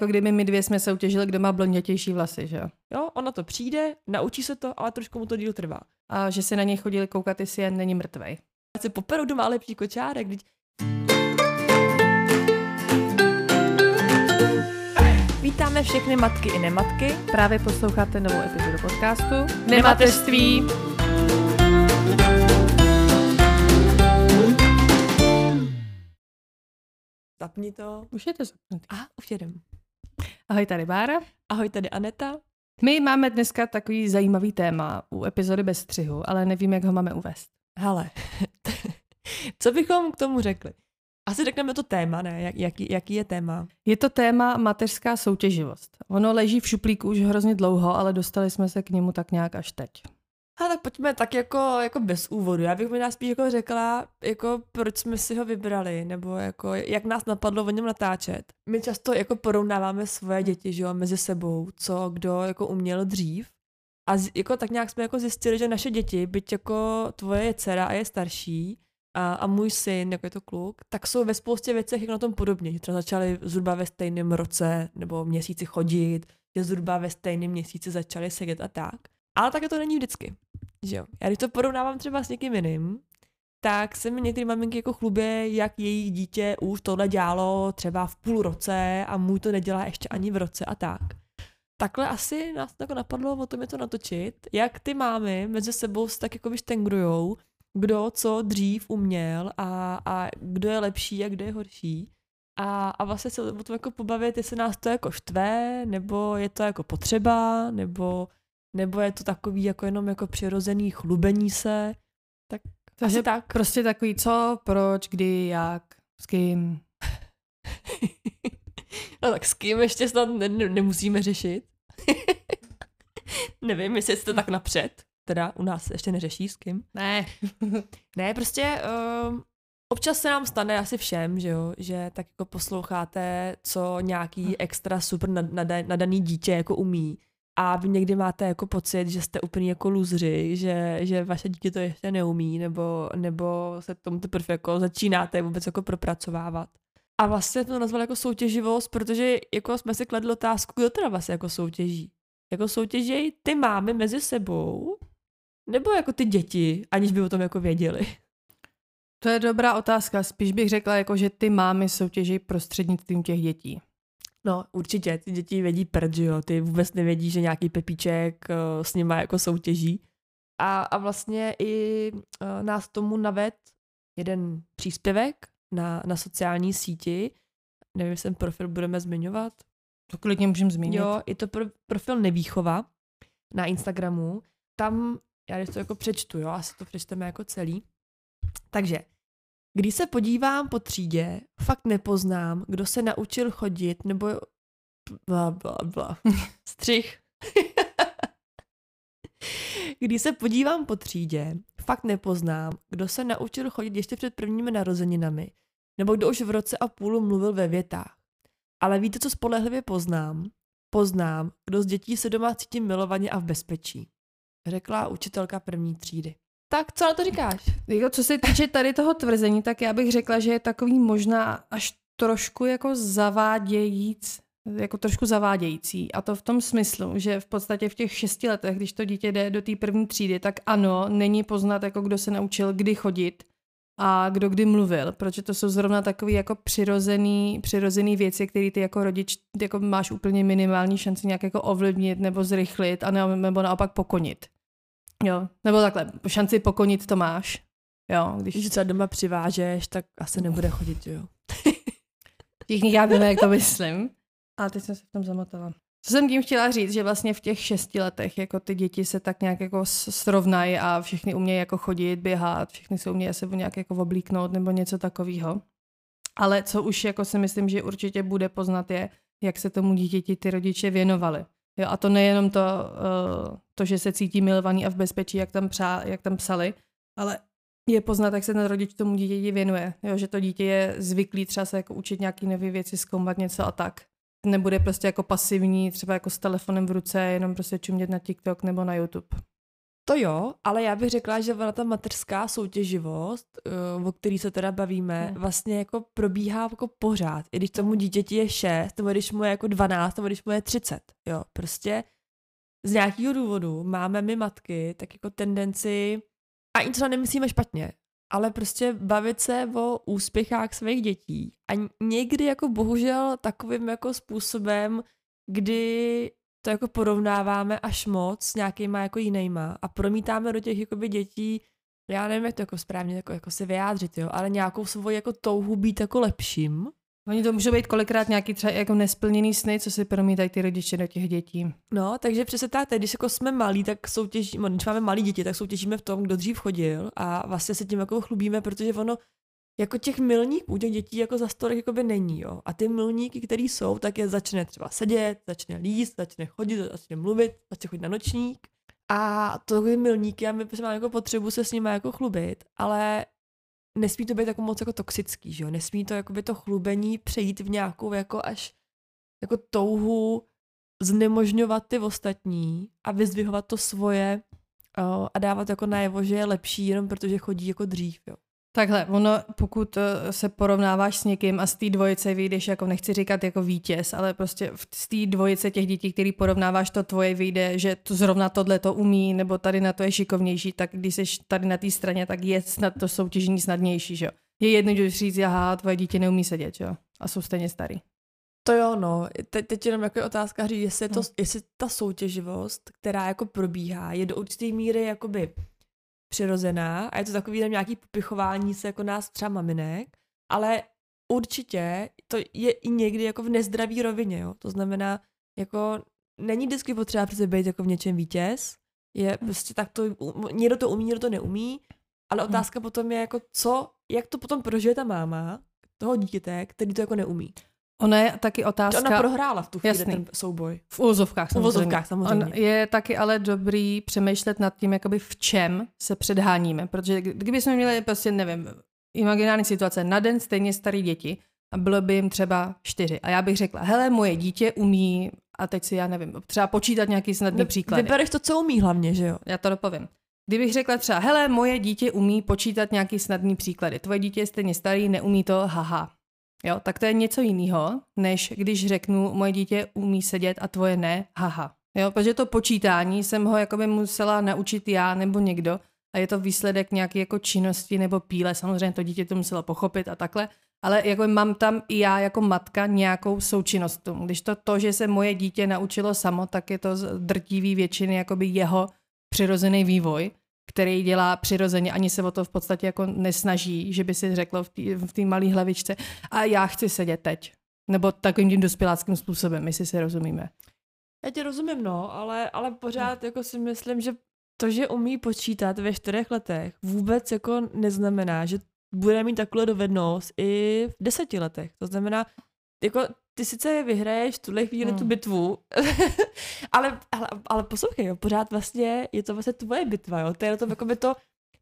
Jako kdyby my dvě jsme soutěžili, kdo má blondětější vlasy, že jo? Jo, ono to přijde, naučí se to, ale trošku mu to díl trvá. A že se na něj chodili koukat, jestli jen není mrtvej. Ať se poperou doma lepší kočárek, když Vítáme všechny matky i nematky. Právě posloucháte novou epizodu podcastu Nemateřství. Zapni to. Už je to zapnutý. A už jedem. Ahoj, tady Bára. Ahoj, tady Aneta. My máme dneska takový zajímavý téma u epizody bez střihu, ale nevím, jak ho máme uvést. Hele, co bychom k tomu řekli? Asi řekneme to téma, ne? Jak, jaký, jaký je téma? Je to téma mateřská soutěživost. Ono leží v šuplíku už hrozně dlouho, ale dostali jsme se k němu tak nějak až teď. Ale pojďme tak jako, jako bez úvodu. Já bych mi nás spíš jako řekla, jako proč jsme si ho vybrali, nebo jako jak nás napadlo o něm natáčet. My často jako porovnáváme svoje děti, že jo, mezi sebou, co kdo jako uměl dřív. A z, jako tak nějak jsme jako zjistili, že naše děti, byť jako tvoje je dcera a je starší, a, a můj syn, jako je to kluk, tak jsou ve spoustě věcech jako na tom podobně. Že třeba začali zhruba ve stejném roce nebo měsíci chodit, že zhruba ve stejném měsíci začali sedět a tak. Ale také to není vždycky. Že jo? Já když to porovnávám třeba s někým jiným, tak se mi některé maminky jako chlubě, jak jejich dítě už tohle dělalo třeba v půl roce a můj to nedělá ještě ani v roce a tak. Takhle asi nás jako napadlo o tom je to natočit, jak ty mámy mezi sebou se tak jako vyštengrujou, kdo co dřív uměl a, a kdo je lepší a kdo je horší. A, a vlastně se o tom jako pobavit, jestli nás to jako štve, nebo je to jako potřeba, nebo nebo je to takový jako jenom jako přirozený chlubení se, tak Takže asi tak. Prostě takový co, proč, kdy, jak, s kým. no tak s kým ještě snad ne, ne, nemusíme řešit. Nevím, jestli jste tak napřed, teda u nás ještě neřeší s kým. Ne. ne, prostě um, občas se nám stane asi všem, že jo, že tak jako posloucháte, co nějaký extra super nadaný dítě jako umí a vy někdy máte jako pocit, že jste úplně jako luzři, že, že vaše dítě to ještě neumí, nebo, nebo se tomu teprve jako začínáte vůbec jako propracovávat. A vlastně to nazval jako soutěživost, protože jako jsme si kladli otázku, kdo teda vlastně jako soutěží. Jako soutěží ty mámy mezi sebou, nebo jako ty děti, aniž by o tom jako věděli? To je dobrá otázka. Spíš bych řekla, jako, že ty mámy soutěží prostřednictvím těch dětí. No, určitě, ty děti vědí prd, že jo, ty vůbec nevědí, že nějaký Pepíček uh, s nima jako soutěží. A, a vlastně i uh, nás tomu naved jeden příspěvek na, na sociální síti, nevím, jestli ten profil budeme zmiňovat. To klidně můžeme zmínit. Jo, je to pro, profil Nevýchova na Instagramu. Tam, já když to jako přečtu, jo, asi to přečteme jako celý. Takže když se podívám po třídě, fakt nepoznám, kdo se naučil chodit, nebo bla, bla, bla. Střih. Když se podívám po třídě, fakt nepoznám, kdo se naučil chodit ještě před prvními narozeninami, nebo kdo už v roce a půl mluvil ve větách. Ale víte, co spolehlivě poznám? Poznám, kdo z dětí se doma cítí milovaně a v bezpečí. Řekla učitelka první třídy. Tak co na to říkáš? Jako, co se týče tady toho tvrzení, tak já bych řekla, že je takový možná až trošku jako zavádějíc, jako trošku zavádějící. A to v tom smyslu, že v podstatě v těch šesti letech, když to dítě jde do té první třídy, tak ano, není poznat, jako kdo se naučil kdy chodit a kdo kdy mluvil, protože to jsou zrovna takové jako přirozený, přirozený věci, které ty jako rodič jako máš úplně minimální šanci nějak jako ovlivnit nebo zrychlit a nebo naopak pokonit. Jo, nebo takhle, šanci pokonit to máš. Jo, když... Když třeba doma přivážeš, tak asi nebude chodit, jo. Všichni chápeme, jak to myslím. A teď jsem se v tom zamotala. Co jsem tím chtěla říct, že vlastně v těch šesti letech jako ty děti se tak nějak jako srovnají a všichni umějí jako chodit, běhat, všichni se umějí se nějak jako oblíknout nebo něco takového. Ale co už jako si myslím, že určitě bude poznat je, jak se tomu dítěti ty rodiče věnovali. Jo, a to nejenom to, uh, to, že se cítí milovaný a v bezpečí, jak tam, přá, jak tam psali, ale je poznat, jak se ten rodič tomu dítěti věnuje. Jo, že to dítě je zvyklý třeba se jako učit nějaké nové věci, zkoumat něco a tak. Nebude prostě jako pasivní, třeba jako s telefonem v ruce, jenom prostě čumět na TikTok nebo na YouTube. To jo, ale já bych řekla, že ona ta mateřská soutěživost, eh, o který se teda bavíme, hmm. vlastně jako probíhá jako pořád. I když tomu dítěti je 6, nebo když mu je jako 12, nebo když mu je 30. Jo, prostě z nějakého důvodu máme my matky tak jako tendenci, a i třeba nemyslíme špatně, ale prostě bavit se o úspěchách svých dětí. A někdy jako bohužel takovým jako způsobem, kdy to jako porovnáváme až moc s nějakýma jako jinýma a promítáme do těch jakoby dětí, já nevím, jak to jako správně jako, jako se vyjádřit, jo, ale nějakou svoji jako touhu být jako lepším. Oni to může být kolikrát nějaký třeba jako nesplněný sny, co si promítají ty rodiče do těch dětí. No, takže přesně tak, když jako jsme malí, tak soutěžíme, když máme malí děti, tak soutěžíme v tom, kdo dřív chodil a vlastně se tím jako chlubíme, protože ono jako těch milníků těch dětí jako za storek jako by není, jo. A ty milníky, které jsou, tak je začne třeba sedět, začne líst, začne chodit, začne mluvit, začne chodit na nočník. A to je milníky my prostě máme jako potřebu se s nimi jako chlubit, ale nesmí to být jako moc jako toxický, že jo. Nesmí to jako by to chlubení přejít v nějakou jako až jako touhu znemožňovat ty ostatní a vyzdvihovat to svoje a dávat jako najevo, že je lepší jenom protože chodí jako dřív, jo. Takhle, ono, pokud eh, se porovnáváš s někým a z té dvojice vyjdeš, jako nechci říkat jako vítěz, ale prostě z té dvojice těch dětí, který porovnáváš, to tvoje vyjde, že to zrovna tohle to umí, nebo tady na to je šikovnější, tak když jsi tady na té straně, tak je snad to soutěžení snadnější, že jo. Je jedno, že říct, aha, tvoje dítě neumí sedět, jo, a jsou stejně starý. To jo, no. Te- teď jenom jako je otázka říct, jestli, to, no. jestli ta soutěživost, která jako probíhá, je do určité míry jakoby přirozená a je to takový nějaký popichování se jako nás třeba maminek, ale určitě to je i někdy jako v nezdravý rovině, jo. To znamená, jako není vždycky potřeba přece být jako v něčem vítěz, je hm. prostě tak to, někdo to umí, někdo to neumí, ale hm. otázka potom je jako co, jak to potom prožije ta máma toho dítěte, který to jako neumí. Ona je taky otázka... Ona prohrála v tu chvíli Jasný. ten souboj. V úzovkách samozřejmě. V úzovkách samozřejmě. On je taky ale dobrý přemýšlet nad tím, jakoby v čem se předháníme, protože kdyby jsme měli prostě, nevím, imaginární situace, na den stejně starý děti a bylo by jim třeba čtyři. A já bych řekla, hele, moje dítě umí, a teď si já nevím, třeba počítat nějaký snadný příklad. Vybereš to, co umí hlavně, že jo? Já to dopovím. Kdybych řekla třeba, hele, moje dítě umí počítat nějaký snadný příklady, tvoje dítě je stejně starý, neumí to, haha. Jo, tak to je něco jiného, než když řeknu, moje dítě umí sedět a tvoje ne, haha. Jo, protože to počítání jsem ho jakoby musela naučit já nebo někdo a je to výsledek nějaké jako činnosti nebo píle. Samozřejmě to dítě to muselo pochopit a takhle, ale jako mám tam i já jako matka nějakou součinnost. Když to to, že se moje dítě naučilo samo, tak je to drtivý většiny jakoby jeho přirozený vývoj který dělá přirozeně, ani se o to v podstatě jako nesnaží, že by si řeklo v té malé hlavičce a já chci sedět teď. Nebo takovým tím dospěláckým způsobem, jestli si rozumíme. Já ti rozumím, no, ale, ale pořád no. jako si myslím, že to, že umí počítat ve čtyřech letech, vůbec jako neznamená, že bude mít takhle dovednost i v deseti letech. To znamená, jako ty sice vyhraješ v tuhle chvíli hmm. tu bitvu, ale, ale, ale poslouchej, jo, pořád vlastně je to vlastně tvoje bitva, jo, to je to, jakoby to,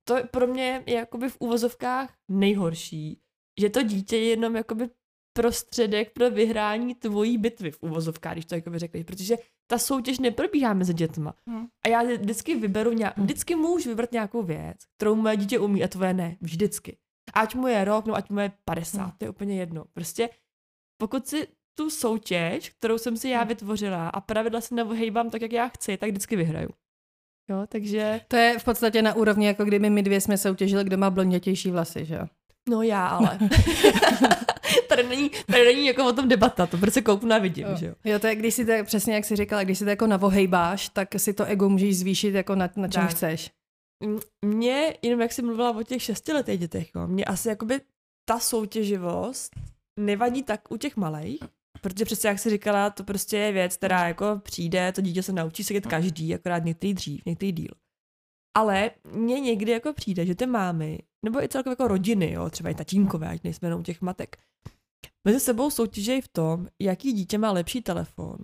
to pro mě je jakoby v úvozovkách nejhorší, že to dítě je jenom jakoby prostředek pro vyhrání tvojí bitvy v úvozovkách, když to jakoby řekli, protože ta soutěž neprobíhá mezi dětma. Hmm. A já vždycky vyberu nějak, hmm. vždycky můžu vybrat nějakou věc, kterou moje dítě umí a tvoje ne, vždycky. Ať mu je rok, no ať mu je 50, hmm. to je úplně jedno. Prostě pokud si tu soutěž, kterou jsem si já hm. vytvořila a pravidla si nevohejbám tak, jak já chci, tak vždycky vyhraju. Jo, takže... To je v podstatě na úrovni, jako kdyby my dvě jsme soutěžili, kdo má blondětější vlasy, že jo? No já, ale. tady, není, tady není jako o tom debata, to prostě koupnu a vidím, jo. že jo? Jo, to je, když si to, přesně jak jsi říkala, když si to jako navohejbáš, tak si to ego můžeš zvýšit jako na, na čem tak. chceš. Mně, jenom jak jsi mluvila o těch šestiletých dětech, jo, mě asi jakoby ta soutěživost nevadí tak u těch malých, Protože přesně jak jsi říkala, to prostě je věc, která jako přijde, to dítě se naučí sedět každý, akorát některý dřív, některý díl. Ale mně někdy jako přijde, že ty mámy, nebo i celkově jako rodiny, jo, třeba i tatínkové, ať nejsme jenom těch matek, mezi sebou soutěžejí v tom, jaký dítě má lepší telefon.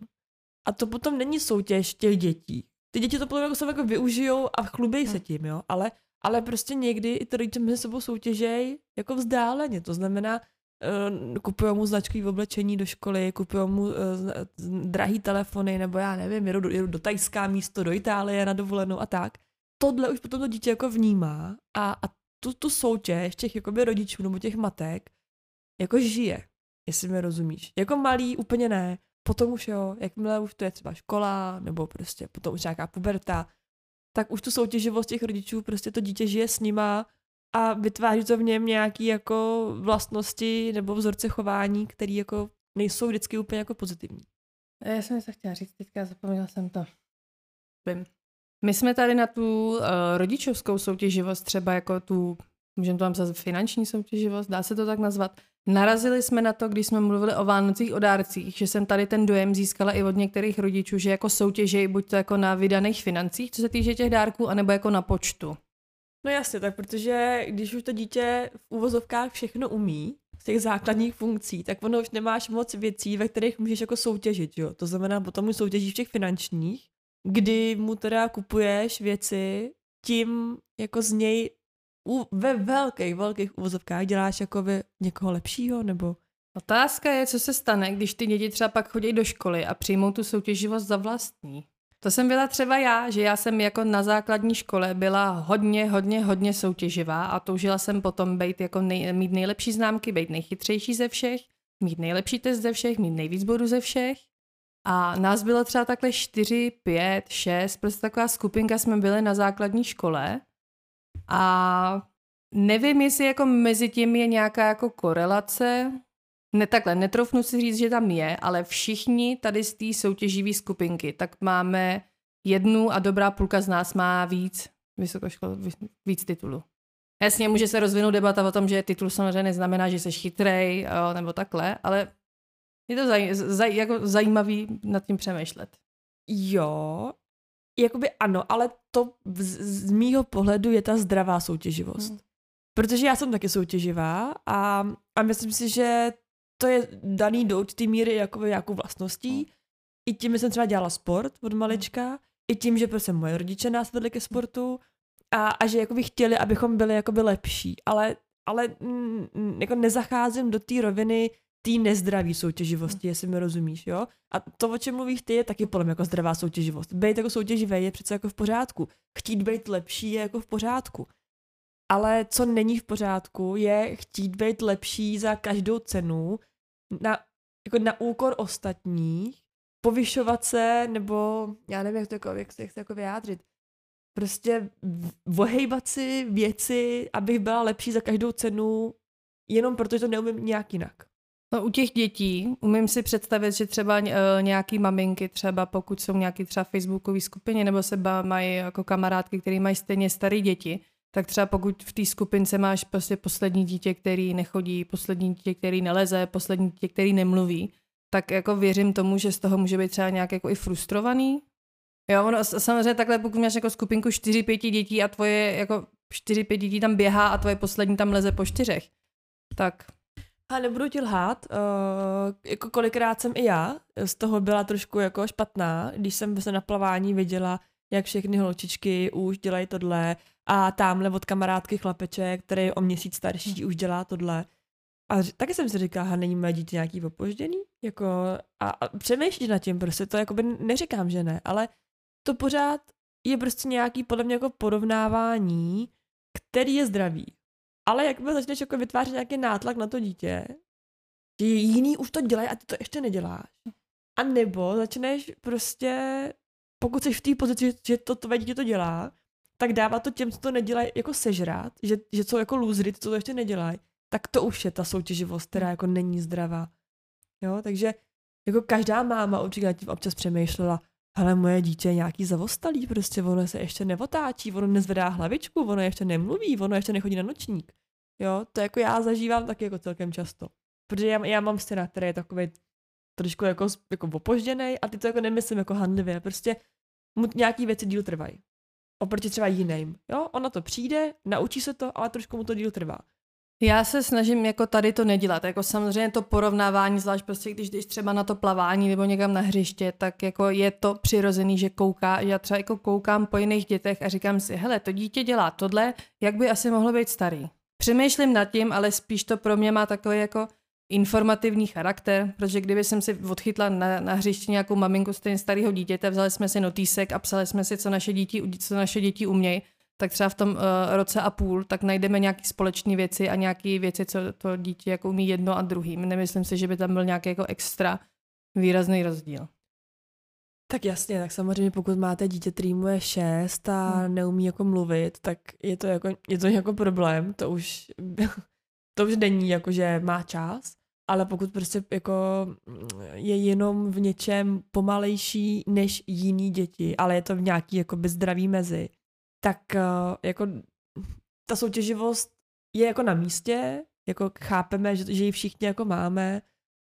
A to potom není soutěž těch dětí. Ty děti to potom jako se jako využijou a chlubějí se tím, jo, ale, ale prostě někdy i ty rodiče mezi sebou soutěžejí jako vzdáleně. To znamená, kupují mu značkový oblečení do školy, kupují mu uh, drahý telefony, nebo já nevím, jedu do, jedu do Tajská místo, do Itálie na dovolenou a tak. tohle už potom to dítě jako vnímá a, a tu, tu soutěž těch jakoby rodičů nebo těch matek jako žije, jestli mi rozumíš. Jako malý úplně ne, potom už jo, jakmile už to je třeba škola, nebo prostě potom už nějaká puberta, tak už tu soutěživost těch rodičů prostě to dítě žije s nima a vytváří to v něm nějaký jako vlastnosti nebo vzorce chování, které jako nejsou vždycky úplně jako pozitivní. Já jsem se chtěla říct, teďka zapomněla jsem to. Vím. My jsme tady na tu uh, rodičovskou soutěživost, třeba jako tu, můžeme to nazvat finanční soutěživost, dá se to tak nazvat, Narazili jsme na to, když jsme mluvili o Vánocích, o dárcích, že jsem tady ten dojem získala i od některých rodičů, že jako soutěží buď to jako na vydaných financích, co se týče těch dárků, anebo jako na počtu. No jasně, tak protože když už to dítě v úvozovkách všechno umí, z těch základních funkcí, tak ono už nemáš moc věcí, ve kterých můžeš jako soutěžit, jo. To znamená, potom mu soutěžíš v těch finančních, kdy mu teda kupuješ věci, tím jako z něj u, ve velkých, velkých úvozovkách děláš jako ve někoho lepšího, nebo? Otázka je, co se stane, když ty děti třeba pak chodí do školy a přijmou tu soutěživost za vlastní. To jsem byla třeba já, že já jsem jako na základní škole byla hodně, hodně, hodně soutěživá a toužila jsem potom být jako nej, mít nejlepší známky, být nejchytřejší ze všech, mít nejlepší test ze všech, mít nejvíc bodů ze všech. A nás bylo třeba takhle 4, 5, 6, prostě taková skupinka jsme byli na základní škole a nevím, jestli jako mezi tím je nějaká jako korelace, ne takhle, netrofnu si říct, že tam je, ale všichni tady z té soutěživé skupinky, tak máme jednu a dobrá půlka z nás má víc vysokoškol, víc titulů. Jasně, může se rozvinout debata o tom, že titul samozřejmě neznamená, že jsi chytrej, jo, nebo takhle, ale je to zaj, zaj, jako zajímavý nad tím přemýšlet. Jo, jakoby ano, ale to z, z mýho pohledu je ta zdravá soutěživost. Hmm. Protože já jsem taky soutěživá a, a myslím si, že to je daný do určitý míry jako nějakou vlastností. Hmm. I tím, že jsem třeba dělala sport od malička, hmm. i tím, že prostě moje rodiče nás vedli ke sportu a, a že jakoby chtěli, abychom byli jakoby lepší. Ale, ale m, jako nezacházím do té roviny té nezdraví soutěživosti, jestli mi rozumíš, jo? A to, o čem mluvíš ty, je taky podle mě jako zdravá soutěživost. Být jako soutěživý je přece jako v pořádku. Chtít být lepší je jako v pořádku. Ale co není v pořádku, je chtít být lepší za každou cenu, na, jako na úkor ostatních, povyšovat se, nebo já nevím, jak to, jako, jak, jak to jako vyjádřit. Prostě vohejbat si věci, abych byla lepší za každou cenu, jenom protože to neumím nějak jinak. No, u těch dětí umím si představit, že třeba uh, nějaký maminky, třeba pokud jsou nějaký třeba facebookové skupině, nebo se mají jako kamarádky, které mají stejně staré děti, tak třeba pokud v té skupince máš prostě poslední dítě, který nechodí, poslední dítě, který neleze, poslední dítě, který nemluví, tak jako věřím tomu, že z toho může být třeba nějak jako i frustrovaný. Jo, ono samozřejmě takhle, pokud máš jako skupinku 4-5 dětí a tvoje jako 4-5 dětí tam běhá a tvoje poslední tam leze po čtyřech, tak a nebudu ti lhát, uh, jako kolikrát jsem i já z toho byla trošku jako špatná, když jsem se na plavání viděla, jak všechny holčičky už dělají tohle a tamhle od kamarádky chlapeček, který je o měsíc starší, hm. už dělá tohle. A taky jsem si říkala, není moje dítě nějaký opožděný? Jako, a, a přemýšlíš nad tím, prostě to jakoby neříkám, že ne, ale to pořád je prostě nějaký podle mě jako porovnávání, který je zdravý. Ale jakmile začneš jako vytvářet nějaký nátlak na to dítě, že jiný už to dělají a ty to ještě neděláš. A nebo začneš prostě, pokud jsi v té pozici, že to tvoje dítě to dělá, tak dává to těm, co to nedělají, jako sežrat, že, že jsou jako lůzry, co to ještě nedělají, tak to už je ta soutěživost, která jako není zdravá. Jo, takže jako každá máma určitě tím občas přemýšlela, ale moje dítě je nějaký zavostalý, prostě ono se ještě nevotáčí, ono nezvedá hlavičku, ono ještě nemluví, ono ještě nechodí na nočník. Jo, to jako já zažívám taky jako celkem často. Protože já, já mám syna, který je takový trošku jako, jako opožděný a ty to jako nemyslím jako handlivě, prostě mu nějaký věci díl trvají. Oproti třeba jiným. Jo, ona to přijde, naučí se to, ale trošku mu to díl trvá. Já se snažím jako tady to nedělat. Jako samozřejmě to porovnávání, zvlášť prostě když jdeš třeba na to plavání nebo někam na hřiště, tak jako je to přirozený, že kouká, já třeba jako koukám po jiných dětech a říkám si, hele, to dítě dělá tohle, jak by asi mohlo být starý. Přemýšlím nad tím, ale spíš to pro mě má takový jako informativní charakter, protože kdyby jsem si odchytla na, na hřišti nějakou maminku stejně starého dítěte, vzali jsme si notýsek a psali jsme si, co naše děti, co naše děti umějí, tak třeba v tom uh, roce a půl, tak najdeme nějaké společné věci a nějaké věci, co to dítě jako umí jedno a druhým. Nemyslím si, že by tam byl nějaký jako extra výrazný rozdíl. Tak jasně, tak samozřejmě pokud máte dítě, který mu je šest a hmm. neumí jako mluvit, tak je to jako, je to jako problém, to už, to už není jako, že má čas, ale pokud prostě jako je jenom v něčem pomalejší než jiný děti, ale je to v nějaký jako zdravý mezi, tak eh, jako ta soutěživost je jako na místě, jako chápeme, že, že ji všichni jako máme,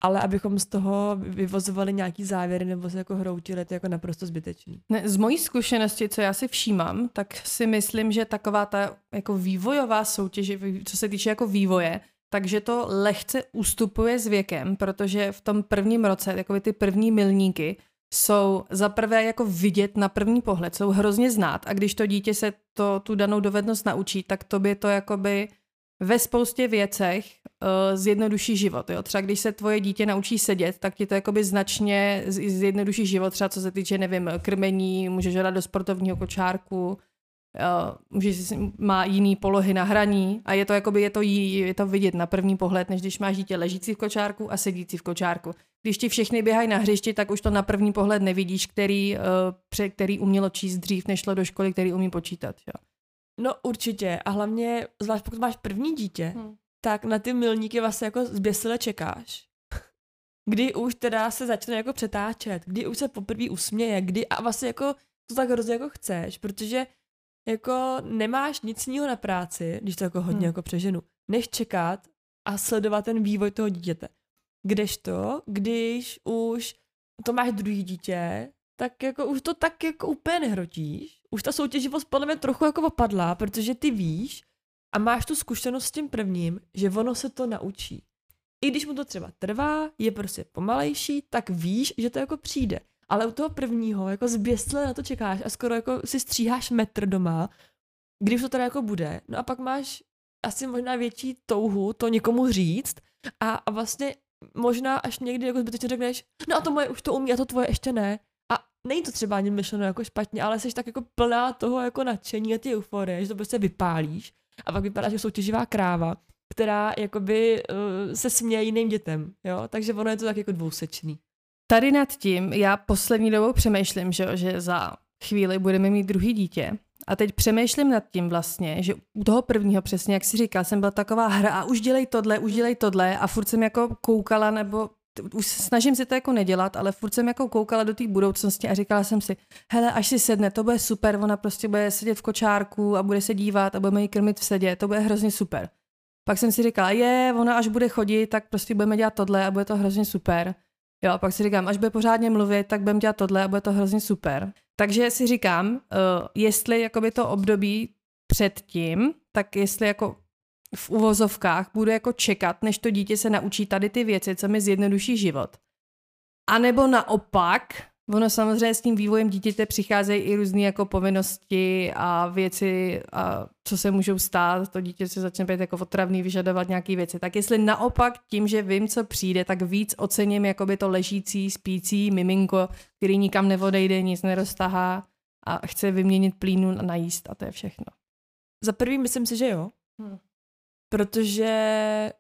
ale abychom z toho vyvozovali nějaký závěry nebo se jako hroutili, to je jako naprosto zbytečný. Ne, z mojí zkušenosti, co já si všímám, tak si myslím, že taková ta jako vývojová soutěž, co se týče jako vývoje, takže to lehce ustupuje s věkem, protože v tom prvním roce, jako ty první milníky, jsou za prvé jako vidět na první pohled, jsou hrozně znát a když to dítě se to, tu danou dovednost naučí, tak to by to jakoby ve spoustě věcech uh, zjednoduší život. Jo? Třeba když se tvoje dítě naučí sedět, tak ti to jakoby značně zjednoduší život, třeba co se týče, nevím, krmení, můžeš dát do sportovního kočárku, uh, můžeš, má jiný polohy na hraní a je to, jakoby, je, to jí, je to vidět na první pohled, než když máš dítě ležící v kočárku a sedící v kočárku. Když ti všechny běhají na hřišti, tak už to na první pohled nevidíš, který, uh, pře, který umělo číst dřív, než šlo do školy, který umí počítat. Jo? No určitě a hlavně, zvlášť pokud máš první dítě, hmm. Tak na ty milníky vlastně jako zběsile čekáš. Kdy už teda se začne jako přetáčet, kdy už se poprvé usměje, kdy a vlastně jako to tak hrozně jako chceš, protože jako nemáš nic jiného na práci, když to jako hodně hmm. jako přeženu, než čekat a sledovat ten vývoj toho dítěte. Kdežto, když už to máš druhý dítě, tak jako už to tak jako úplně nehrotíš. Už ta soutěživost podle mě trochu jako opadla, protože ty víš a máš tu zkušenost s tím prvním, že ono se to naučí. I když mu to třeba trvá, je prostě pomalejší, tak víš, že to jako přijde. Ale u toho prvního jako zběstle na to čekáš a skoro jako si stříháš metr doma, když to teda jako bude. No a pak máš asi možná větší touhu to někomu říct a, a vlastně možná až někdy jako zbytečně řekneš, no a to moje už to umí a to tvoje ještě ne není to třeba ani myšleno jako špatně, ale jsi tak jako plná toho jako nadšení a ty euforie, že to prostě vypálíš a pak vypadá, že soutěživá kráva, která jakoby uh, se směje jiným dětem, jo, takže ono je to tak jako dvousečný. Tady nad tím já poslední dobou přemýšlím, že, že za chvíli budeme mít druhý dítě. A teď přemýšlím nad tím vlastně, že u toho prvního přesně, jak si říkal, jsem byla taková hra a už dělej tohle, už dělej tohle. A furt jsem jako koukala nebo už snažím si to jako nedělat, ale furt jsem jako koukala do té budoucnosti a říkala jsem si, hele, až si sedne, to bude super, ona prostě bude sedět v kočárku a bude se dívat a budeme jí krmit v sedě, to bude hrozně super. Pak jsem si říkala, je, ona až bude chodit, tak prostě budeme dělat tohle a bude to hrozně super. Jo, a pak si říkám, až bude pořádně mluvit, tak budeme dělat tohle a bude to hrozně super. Takže si říkám, uh, jestli jakoby to období předtím, tak jestli jako v uvozovkách budu jako čekat, než to dítě se naučí tady ty věci, co mi zjednoduší život. A nebo naopak, ono samozřejmě s tím vývojem dítěte přicházejí i různé jako povinnosti a věci, a co se můžou stát, to dítě se začne být jako otravný, vyžadovat nějaké věci. Tak jestli naopak tím, že vím, co přijde, tak víc ocením jakoby to ležící, spící miminko, který nikam neodejde, nic neroztahá a chce vyměnit plínu na jíst a to je všechno. Za prvý myslím si, že jo. Hmm protože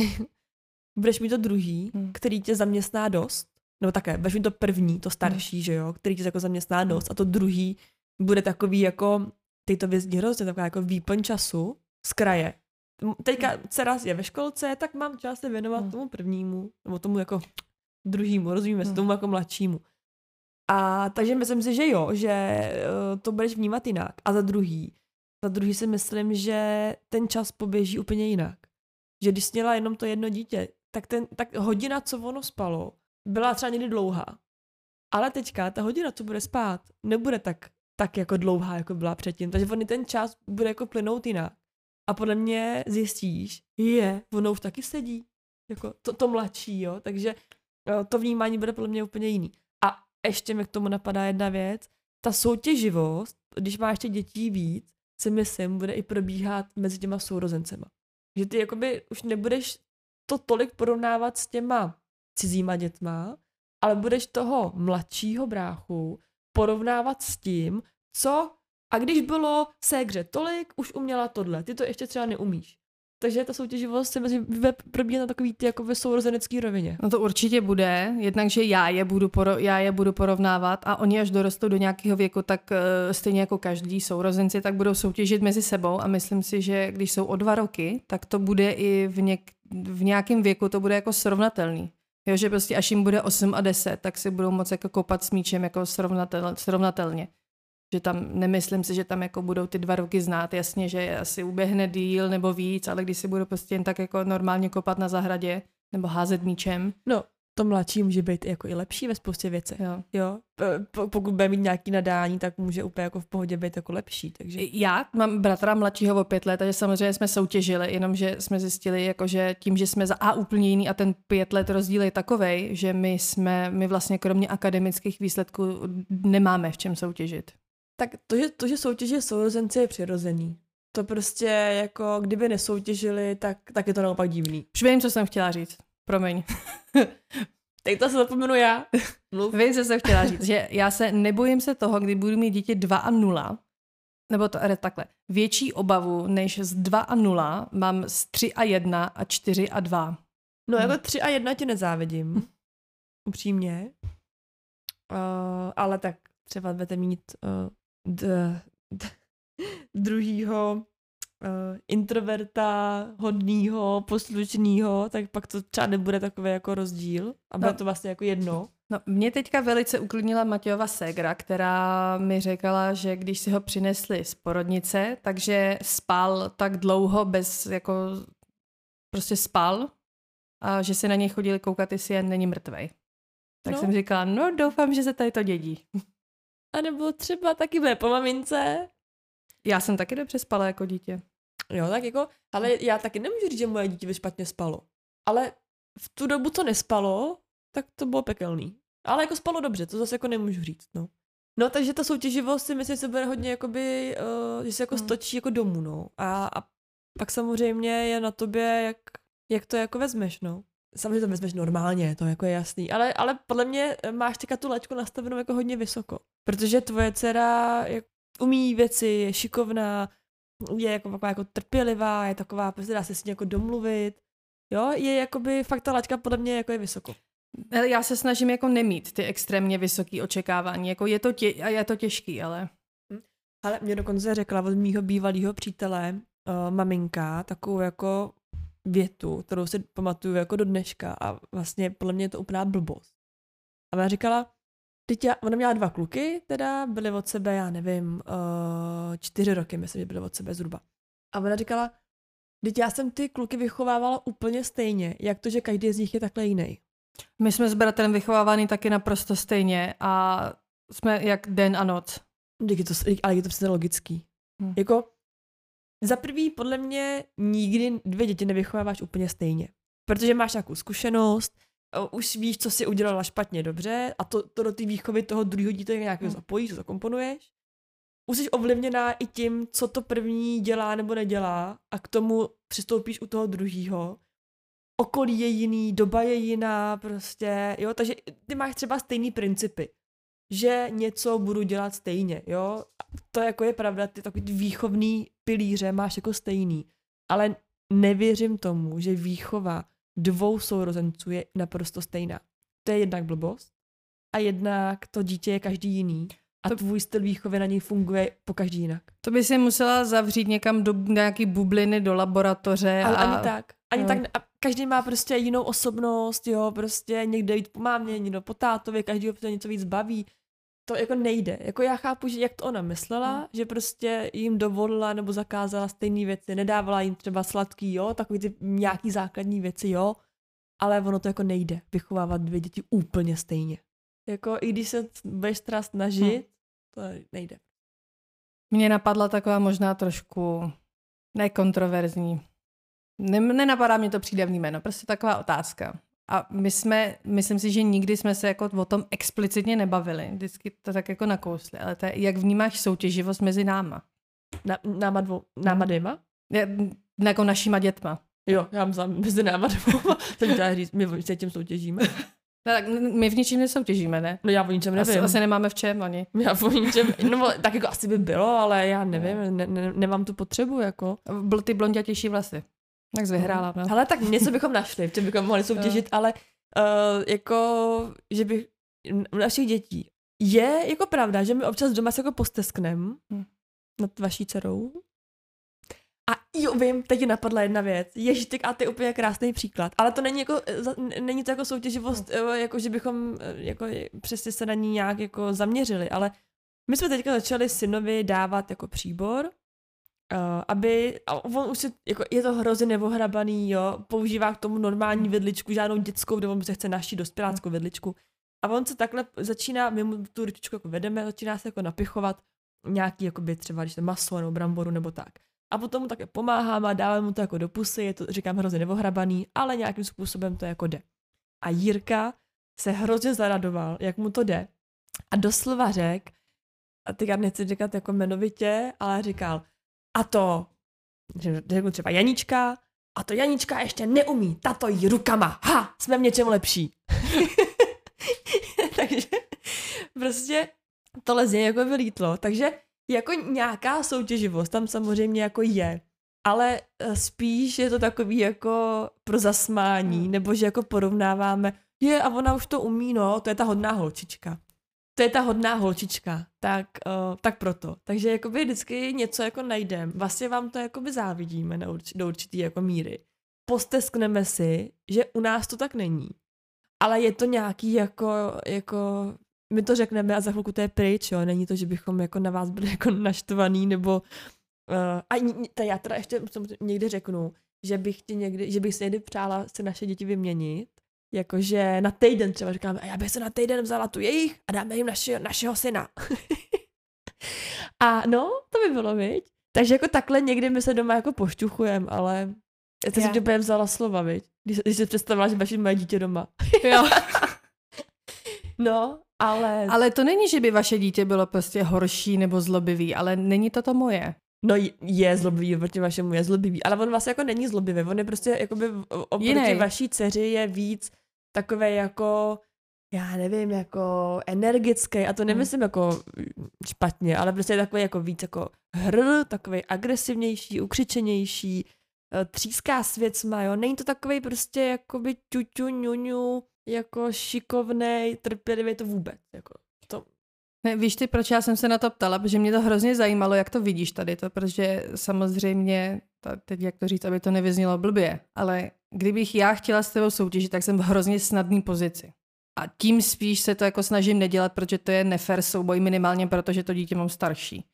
budeš mít to druhý, hmm. který tě zaměstná dost, nebo také, budeš mít to první, to starší, hmm. že jo, který tě jako zaměstná dost a to druhý bude takový jako, ty to vězdí hrozně, taková jako výplň času z kraje. Teďka hmm. dcera je ve školce, tak mám čas se věnovat hmm. tomu prvnímu, nebo tomu jako druhýmu, rozumíme hmm. se, tomu jako mladšímu. A takže myslím si, že jo, že uh, to budeš vnímat jinak. A za druhý, za druhý si myslím, že ten čas poběží úplně jinak. Že když sněla jenom to jedno dítě, tak, ten, tak hodina, co ono spalo, byla třeba někdy dlouhá. Ale teďka ta hodina, co bude spát, nebude tak, tak jako dlouhá, jako byla předtím. Takže on ten čas bude jako plynout jinak. A podle mě zjistíš, je, ono už taky sedí. Jako to, to mladší, jo. Takže to vnímání bude podle mě úplně jiný. A ještě mi k tomu napadá jedna věc. Ta soutěživost, když máš ještě dětí víc, si myslím, bude i probíhat mezi těma sourozencema. Že ty jakoby už nebudeš to tolik porovnávat s těma cizíma dětma, ale budeš toho mladšího bráchu porovnávat s tím, co A když bylo ségře tolik, už uměla tohle. Ty to ještě třeba neumíš. Takže ta soutěživost se mezi probíhá na takový ty jako sourozenecký rovině. No to určitě bude, jednak, že já je, budu poro, já je budu porovnávat a oni až dorostou do nějakého věku, tak uh, stejně jako každý sourozenci, tak budou soutěžit mezi sebou a myslím si, že když jsou o dva roky, tak to bude i v, něk, v nějakém věku, to bude jako srovnatelný. Jo, že prostě až jim bude 8 a 10, tak si budou moct jako kopat s míčem jako srovnatel, srovnatelně že tam nemyslím si, že tam jako budou ty dva roky znát, jasně, že asi uběhne díl nebo víc, ale když si budou prostě jen tak jako normálně kopat na zahradě nebo házet míčem. No, to mladší může být jako i lepší ve spoustě věcech. Jo. jo. Pokud bude mít nějaký nadání, tak může úplně jako v pohodě být jako lepší. Takže... Já mám bratra mladšího o pět let, takže samozřejmě jsme soutěžili, jenomže jsme zjistili, jako že tím, že jsme za A úplně jiný a ten pět let rozdíl je takovej, že my jsme, my vlastně kromě akademických výsledků nemáme v čem soutěžit. Tak to, že, to, že soutěží sourozenci je přirozený. To prostě jako, kdyby nesoutěžili, tak, tak je to naopak divný. Už vím, co jsem chtěla říct. Promiň. Teď to se zapomenu já. Mluv. Vím, co jsem chtěla říct. Že já se nebojím se toho, kdy budu mít dítě 2 a 0, nebo to takhle. Větší obavu než z 2 a 0 mám z 3 a 1 a 4 a 2. No jako 3 a 1 ti nezávidím. Upřímně. Uh, ale tak třeba budete mít uh, d, d, druhýho uh, introverta, hodnýho, poslušného, tak pak to třeba nebude takový jako rozdíl a bude no. to vlastně jako jedno. No, mě teďka velice uklidnila Matějova ségra, která mi řekla, že když si ho přinesli z porodnice, takže spal tak dlouho bez, jako prostě spal a že se na něj chodili koukat, jestli jen není mrtvej. Tak no. jsem říkala, no doufám, že se tady to dědí. A nebo třeba taky bude po mamince. Já jsem taky dobře spala jako dítě. Jo, tak jako, ale já taky nemůžu říct, že moje dítě by špatně spalo. Ale v tu dobu, co nespalo, tak to bylo pekelný. Ale jako spalo dobře, to zase jako nemůžu říct, no. No, takže ta soutěživost si myslím, že se bude hodně jakoby, uh, že se jako hmm. stočí jako domů, no. A, a pak samozřejmě je na tobě, jak, jak to jako vezmeš, no. Samozřejmě to vezmeš normálně, to jako je jasný, ale, ale podle mě máš teďka tu laťku nastavenou jako hodně vysoko. Protože tvoje dcera umí věci, je šikovná, je jako taková jako trpělivá, je taková, prostě dá se s ní jako domluvit. Jo, je jakoby fakt ta laťka podle mě jako je vysoko. Já se snažím jako nemít ty extrémně vysoké očekávání. Jako je to, tě, je to těžký, ale... Hm. Ale mě dokonce řekla od mýho bývalého přítele uh, maminka takovou jako větu, kterou si pamatuju jako do dneška a vlastně podle mě je to úplná blbost. A ona říkala, Teď já, ona měla dva kluky, teda byly od sebe, já nevím, uh, čtyři roky, myslím, že byly od sebe zhruba. A ona říkala, teď já jsem ty kluky vychovávala úplně stejně, jak to, že každý z nich je takhle jiný. My jsme s bratrem vychovávány taky naprosto stejně a jsme jak den a noc. Je to, ale je to přesně logický. Hmm. Jako, za prvý, podle mě nikdy dvě děti nevychováváš úplně stejně. Protože máš nějakou zkušenost, už víš, co si udělala špatně, dobře, a to, to do té výchovy toho druhého dítěte nějak hmm. zapojíš, zakomponuješ. Už jsi ovlivněná i tím, co to první dělá nebo nedělá a k tomu přistoupíš u toho druhého. Okolí je jiný, doba je jiná, prostě, jo, takže ty máš třeba stejný principy, že něco budu dělat stejně, jo. To jako je pravda, ty takový výchovný pilíře máš jako stejný, ale nevěřím tomu, že výchova dvou sourozenců je naprosto stejná. To je jednak blbost a jednak to dítě je každý jiný a to, tvůj styl výchovy na něj funguje po každý jinak. To by si musela zavřít někam do nějaký bubliny, do laboratoře. Ale a... ani tak. Ani tak, a každý má prostě jinou osobnost, jo, prostě někde jít po mámě, někdo po tátově, každý prostě něco víc baví to jako nejde. Jako já chápu, že jak to ona myslela, hmm. že prostě jim dovolila nebo zakázala stejné věci, nedávala jim třeba sladký, jo, takový ty nějaký základní věci, jo, ale ono to jako nejde, vychovávat dvě děti úplně stejně. Jako i když se budeš teda snažit, hmm. to nejde. Mně napadla taková možná trošku nekontroverzní. Nenapadá mě to přídavný jméno, prostě taková otázka. A my jsme, myslím si, že nikdy jsme se jako o tom explicitně nebavili. Vždycky to tak jako nakousli. Ale to je, jak vnímáš soutěživost mezi náma? Na, náma dvou, náma dvěma? Je, jako našima dětma. Jo, já mám mezi náma dvou. Jsem chtěla říct, my se tím soutěžíme. No, tak my v ničem nesoutěžíme, ne? No já o ničem nevím. Asi, asi nemáme v čem ani. Já o ničem, no tak jako asi by bylo, ale já nevím, ne, ne, nemám tu potřebu, jako. Byl ty blondětější vlasy. Tak jsi vyhrála, no. Ale tak něco bychom našli, že bychom mohli soutěžit, ale uh, jako, že bych u našich dětí. Je jako pravda, že my občas doma se jako postesknem Hm. nad vaší dcerou. A jo, vím, teď napadla jedna věc. Ježiš, a to je úplně krásný příklad. Ale to není jako, eh, není to jako soutěživost, eh, jako že bychom jako přesně se na ní nějak jako zaměřili, ale my jsme teďka začali synovi dávat jako příbor, uh, aby, a on už si, jako je to hrozně nevohrabaný, jo, používá k tomu normální vidličku, žádnou dětskou, kde on se chce naší dospěláckou vidličku. A on se takhle začíná, my mu tu ručičku jako vedeme, začíná se jako napichovat nějaký, jakoby třeba, když to maso nebo bramboru nebo tak. A potom mu také pomáháme a dáváme mu to jako do pusy, je to, říkám, hrozně nevohrabaný, ale nějakým způsobem to jako jde. A Jirka se hrozně zaradoval, jak mu to jde. A doslova řek, a teď já nechci říkat jako jmenovitě, ale říkal, a to, řeknu třeba Janička, a to Janička ještě neumí, tato jí rukama, ha, jsme v něčem lepší. takže prostě tohle z něj jako vylítlo, takže jako nějaká soutěživost tam samozřejmě jako je, ale eh, spíš je to takový jako pro zasmání, Hmm. nebo že jako porovnáváme, je a ona už to umí, no, to je ta hodná holčička. To je ta hodná holčička, tak, uh, tak proto. Takže jakoby vždycky něco jako najdem. Vlastně vám to jakoby závidíme na urč, do určitý jako míry. Posteskneme si, že u nás to tak není. Ale je to nějaký jako, jako my to řekneme a za chvilku to je pryč, jo. Není to, že bychom jako na vás byli jako naštvaný, nebo uh, a to já teda ještě někdy řeknu, že bych ti někdy, že bych si někdy přála si naše děti vyměnit, jakože na týden třeba říkáme, a já bych se na týden vzala tu jejich a dáme jim naši, našeho syna. a no, to by bylo, viď? Takže jako takhle někdy my se doma jako pošťuchujeme, ale já jsem si úplně vzala slova, viď? Když, když si představila, že máš moje dítě doma. Jo. No, ale... Ale to není, že by vaše dítě bylo prostě horší nebo zlobivý, ale není to to moje. No je zlobivý, oproti vašemu je zlobivý, ale on vlastně jako není zlobivý, on je prostě jakoby oproti Jinej. vaší dceři je víc takové jako, já nevím, jako energický a to nemyslím jako špatně, ale prostě je takový jako víc jako hr, takový agresivnější, ukřičenější, eh, tříská s věcma, jo, není to takový prostě jakoby ťuťu, ňuňu, jako šikovnej, trpělivý, to vůbec, jako Ne, víš ty, proč já jsem se na to ptala? Protože mě to hrozně zajímalo, jak to vidíš tady to, protože samozřejmě, ta, teď jak to říct, aby to nevyznělo blbě, ale kdybych já chtěla s tebou soutěžit, tak jsem v hrozně snadné pozici. A tím spíš se to jako snažím nedělat, protože to je nefér souboj minimálně, protože to dítě mám starší.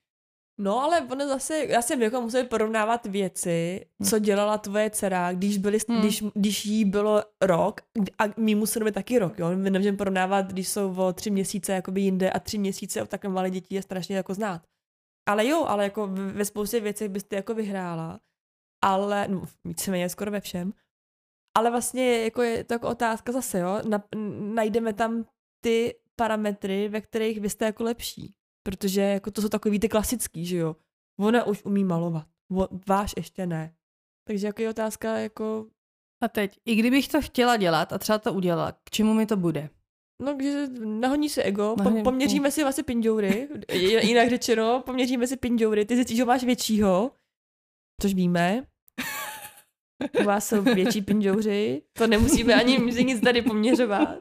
No, ale ono zase, já jsem jako musel porovnávat věci, co dělala tvoje dcera, když, byli, Hmm. když, když jí bylo rok a mýmu synovi taky rok, jo. My nemůžeme porovnávat, když jsou o tři měsíce jakoby jinde a tři měsíce o takové malé děti je strašně jako znát. Ale jo, ale jako ve ve spoustě věcech byste jako vyhrála, ale, no, víceméně skoro ve všem, ale vlastně jako je to jako otázka zase, jo, na, najdeme tam ty parametry, ve kterých vy jste jako lepší. Protože jako to jsou takový ty klasický, že jo. Ona už umí malovat, váš ještě ne. Takže jako je otázka jako, A teď, i kdybych to chtěla dělat a třeba to udělala, k čemu mi to bude? no když nahoní si ego, po, poměříme si vlastně pinďoury, j- jinak řečeno, poměříme si pinďoury, ty zjistíš, že máš většího, což víme. U vás jsou větší pinďouři, to nemusíme ani nic tady poměřovat.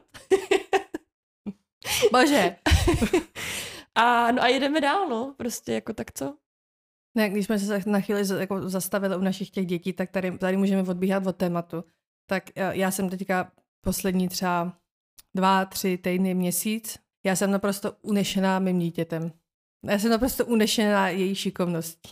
Bože! A, no a jedeme dál, no, prostě jako tak co? Ne, když jsme se na chvíli jako zastavili u našich těch dětí, tak tady, tady můžeme odbíhat od tématu. Tak eh, já jsem teďka poslední třeba dva, tři týdny, měsíc, já jsem naprosto unešená mým dítětem. Já jsem naprosto unešená její šikovností.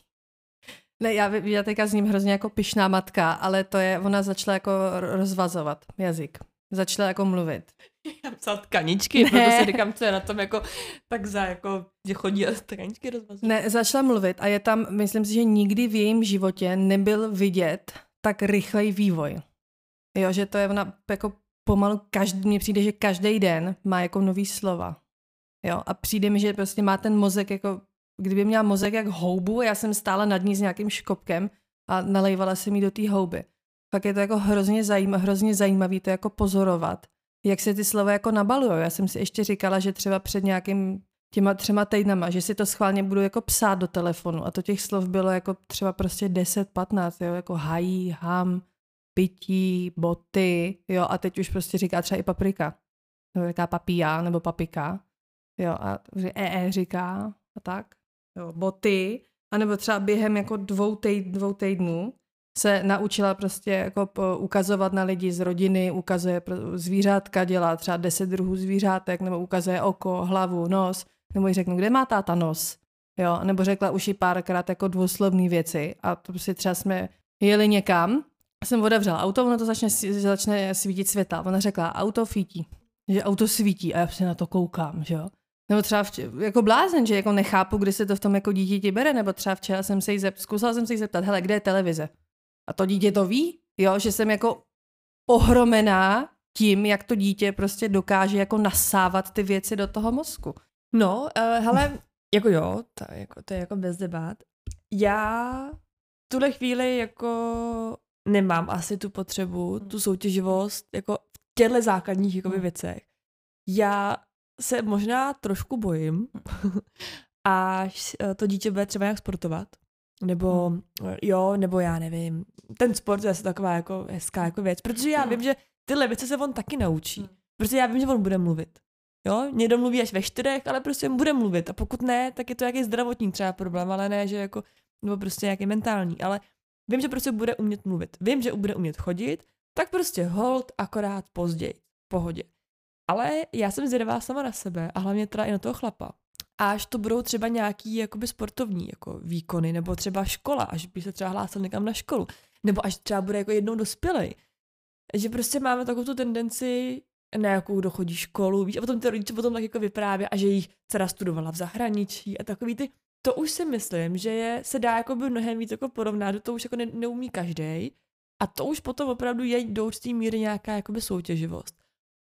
Ne, já, já teďka s ním hrozně jako pyšná matka, ale to je, ona začala jako ro- rozvazovat jazyk. Začala jako mluvit. Já psal tkaničky, Ne. proto si říkám, co je na tom jako, tak za jako, že chodí a tkaničky rozvazují. Ne, začala mluvit a je tam, myslím si, že nikdy v jejím životě nebyl vidět tak rychlej vývoj. Jo, že to je ona jako pomalu, každý, mně přijde, že každý den má jako nový slova. Jo, a přijde mi, že prostě má ten mozek jako, kdyby měla mozek jak houbu, a já jsem stála nad ní s nějakým škopkem a nalejvala se mi do té houby. Fakt je to jako hrozně, zajíma, hrozně zajímavý to jako pozorovat. Jak se ty slova jako nabalují. Já jsem si ještě říkala, že třeba před nějakým těma třema týdnama, že si to schválně budu jako psát do telefonu. A to těch slov bylo jako třeba prostě 10-15, jo, jako hají, ham, pití, boty, jo, a teď už prostě říká třeba i paprika, nebo říká papíja, nebo papika, jo, a e, e říká a tak, jo, boty, anebo třeba během jako dvou, týd, dvou týdnů se naučila prostě jako ukazovat na lidi z rodiny, ukazuje zvířátka, dělá třeba deset druhů zvířátek, nebo ukazuje oko, hlavu, nos, nebo jí řeknu, kde má táta nos, jo, nebo řekla už i párkrát jako dvouslovné věci a to si třeba jsme jeli někam, jsem otevřela auto, ono to začne, začne svítit světla. Ona řekla, auto svítí, že auto svítí a já se na to koukám, že jo. Nebo třeba vč- jako blázen, že jako nechápu, kdy se to v tom jako dítěti bere, nebo třeba včera jsem se jí zep- zkusila jsem se jí zeptat, hele, kde je televize? A to dítě to ví, jo, že jsem jako ohromená tím, jak to dítě prostě dokáže jako nasávat ty věci do toho mozku. No, uh, hele, jako jo, to, jako, to je jako bez debat. Já v tuhle chvíli jako nemám asi tu potřebu, tu soutěživost, jako v těchto základních jakoby, hmm. věcech. Já se možná trošku bojím, až eh, to dítě bude třeba nějak sportovat. Nebo hmm. jo, nebo já nevím. Ten sport je asi taková jako hezká jako věc, protože já vím, že tyhle věci se on taky naučí. Hmm. Protože já vím, že on bude mluvit. Jo, někdo mluví až ve čtyřech, ale prostě bude mluvit. A pokud ne, tak je to nějaký zdravotní třeba problém, ale ne, že jako, nebo prostě nějaký mentální. Ale vím, že prostě bude umět mluvit. Vím, že bude umět chodit, tak prostě hold akorát později. V pohodě. Ale já jsem zvědavá sama na sebe a hlavně teda i na toho chlapa. Až to budou třeba nějaký jakoby sportovní jako výkony, nebo třeba škola, až by se třeba hlásil někam na školu, nebo až třeba bude jako jednou dospělej. Že prostě máme takovou tu tendenci na jakou dochodí školu, víš, a potom ty rodiče potom tak jako vyprávějí a že jich dcera studovala v zahraničí a takový ty, to už si myslím, že je, se dá jako by mnohem víc jako porovnat, to už jako ne, neumí každý. A to už potom opravdu je do určitý míry nějaká jakoby soutěživost.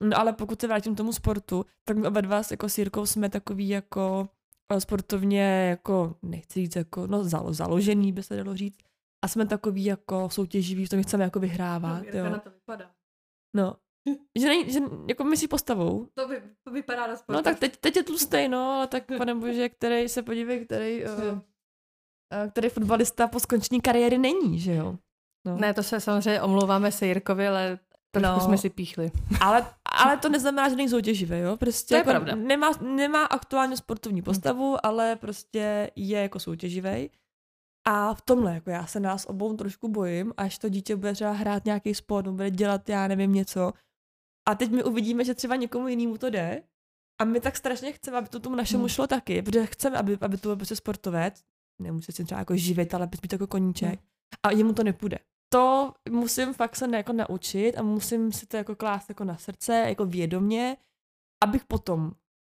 No ale pokud se vrátím k tomu sportu, tak my oba dva jako s Jirkou jsme takový jako eh, sportovně jako, nechci říct jako, no zalo, založený by se dalo říct. A jsme takový jako soutěživí, v tom chceme jako vyhrávat. No, jo. na to vypadá. No, že, není, že jako myslí postavou. To, by, to vypadá na No tak teď, teď je tlustý, no, ale tak pane bože, který se podívej, který, uh, který fotbalista po skončení kariéry není, že jo. No. Ne, to se samozřejmě omlouváme se Jirkovi, ale trošku no, jsme si píchli. Ale, ale to neznamená, že není soutěživý, jo. Prostě to je jako pravda. Nemá, nemá aktuálně sportovní postavu, hmm. ale prostě je jako soutěživý. A v tomhle, jako já se nás obou trošku bojím, až to dítě bude třeba hrát nějaký sport, bude dělat, já nevím, něco, a teď my uvidíme, že třeba někomu jinému to jde. A my tak strašně chceme, aby to tomu našemu hmm. šlo taky, protože chceme, aby, aby to byl prostě sportovec, nemusí si třeba jako živit, ale být jako koníček. Hmm. A jemu to nepůjde. To musím fakt se jako naučit a musím si to jako klást jako na srdce, jako vědomě, abych potom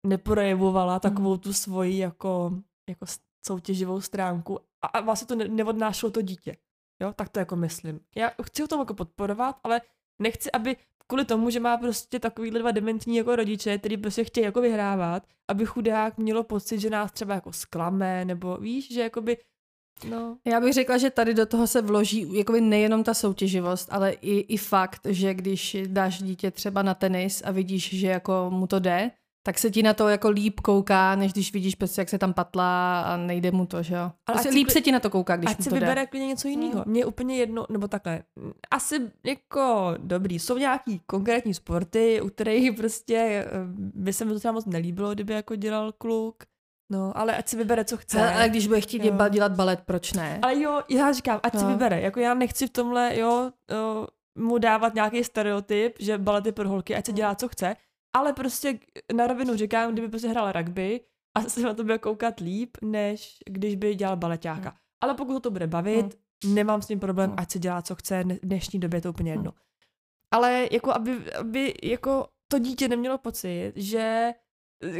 neprojevovala hmm. takovou tu svoji jako, jako soutěživou stránku a, a vlastně to ne, neodnášelo to dítě. Jo, tak to jako myslím. Já chci ho tomu jako podporovat, ale nechci, aby kvůli tomu, že má prostě takový dva dementní jako rodiče, který prostě chtějí jako vyhrávat, aby chudák mělo pocit, že nás třeba jako sklame, nebo víš, že jakoby No. Já bych řekla, že tady do toho se vloží jakoby nejenom ta soutěživost, ale i, i fakt, že když dáš dítě třeba na tenis a vidíš, že jako mu to jde, tak se ti na to jako líp kouká, než když vidíš prostě, jak se tam patlá a nejde mu to, že jo. Prostě líp se ti na to kouká, když ať mu to si vybere klidně něco jiného. Hmm. Mně je úplně jedno, nebo takhle, asi jako dobrý, jsou nějaký konkrétní sporty, u kterých prostě eh, by se mi to třeba moc nelíbilo, kdyby jako dělal kluk, No, ale ať si vybere, co chce. Ale, ale když bude chtít jo. dělat balet, proč ne? Ale jo, já říkám, ať no. si vybere. Jako já nechci v tomhle, jo, jo mu dávat nějaký stereotyp, že balet je pro holky, ať se dělá, co chce, ale prostě na rovinu říkám, kdyby prostě hrál rugby, a se na to bude koukat líp, než když by dělal baletáka. Hmm. Ale pokud ho to bude bavit, hmm. nemám s tím problém, hmm. ať se dělá, co chce, v dnešní době je to úplně jedno. Hmm. Ale jako aby, aby jako to dítě nemělo pocit, že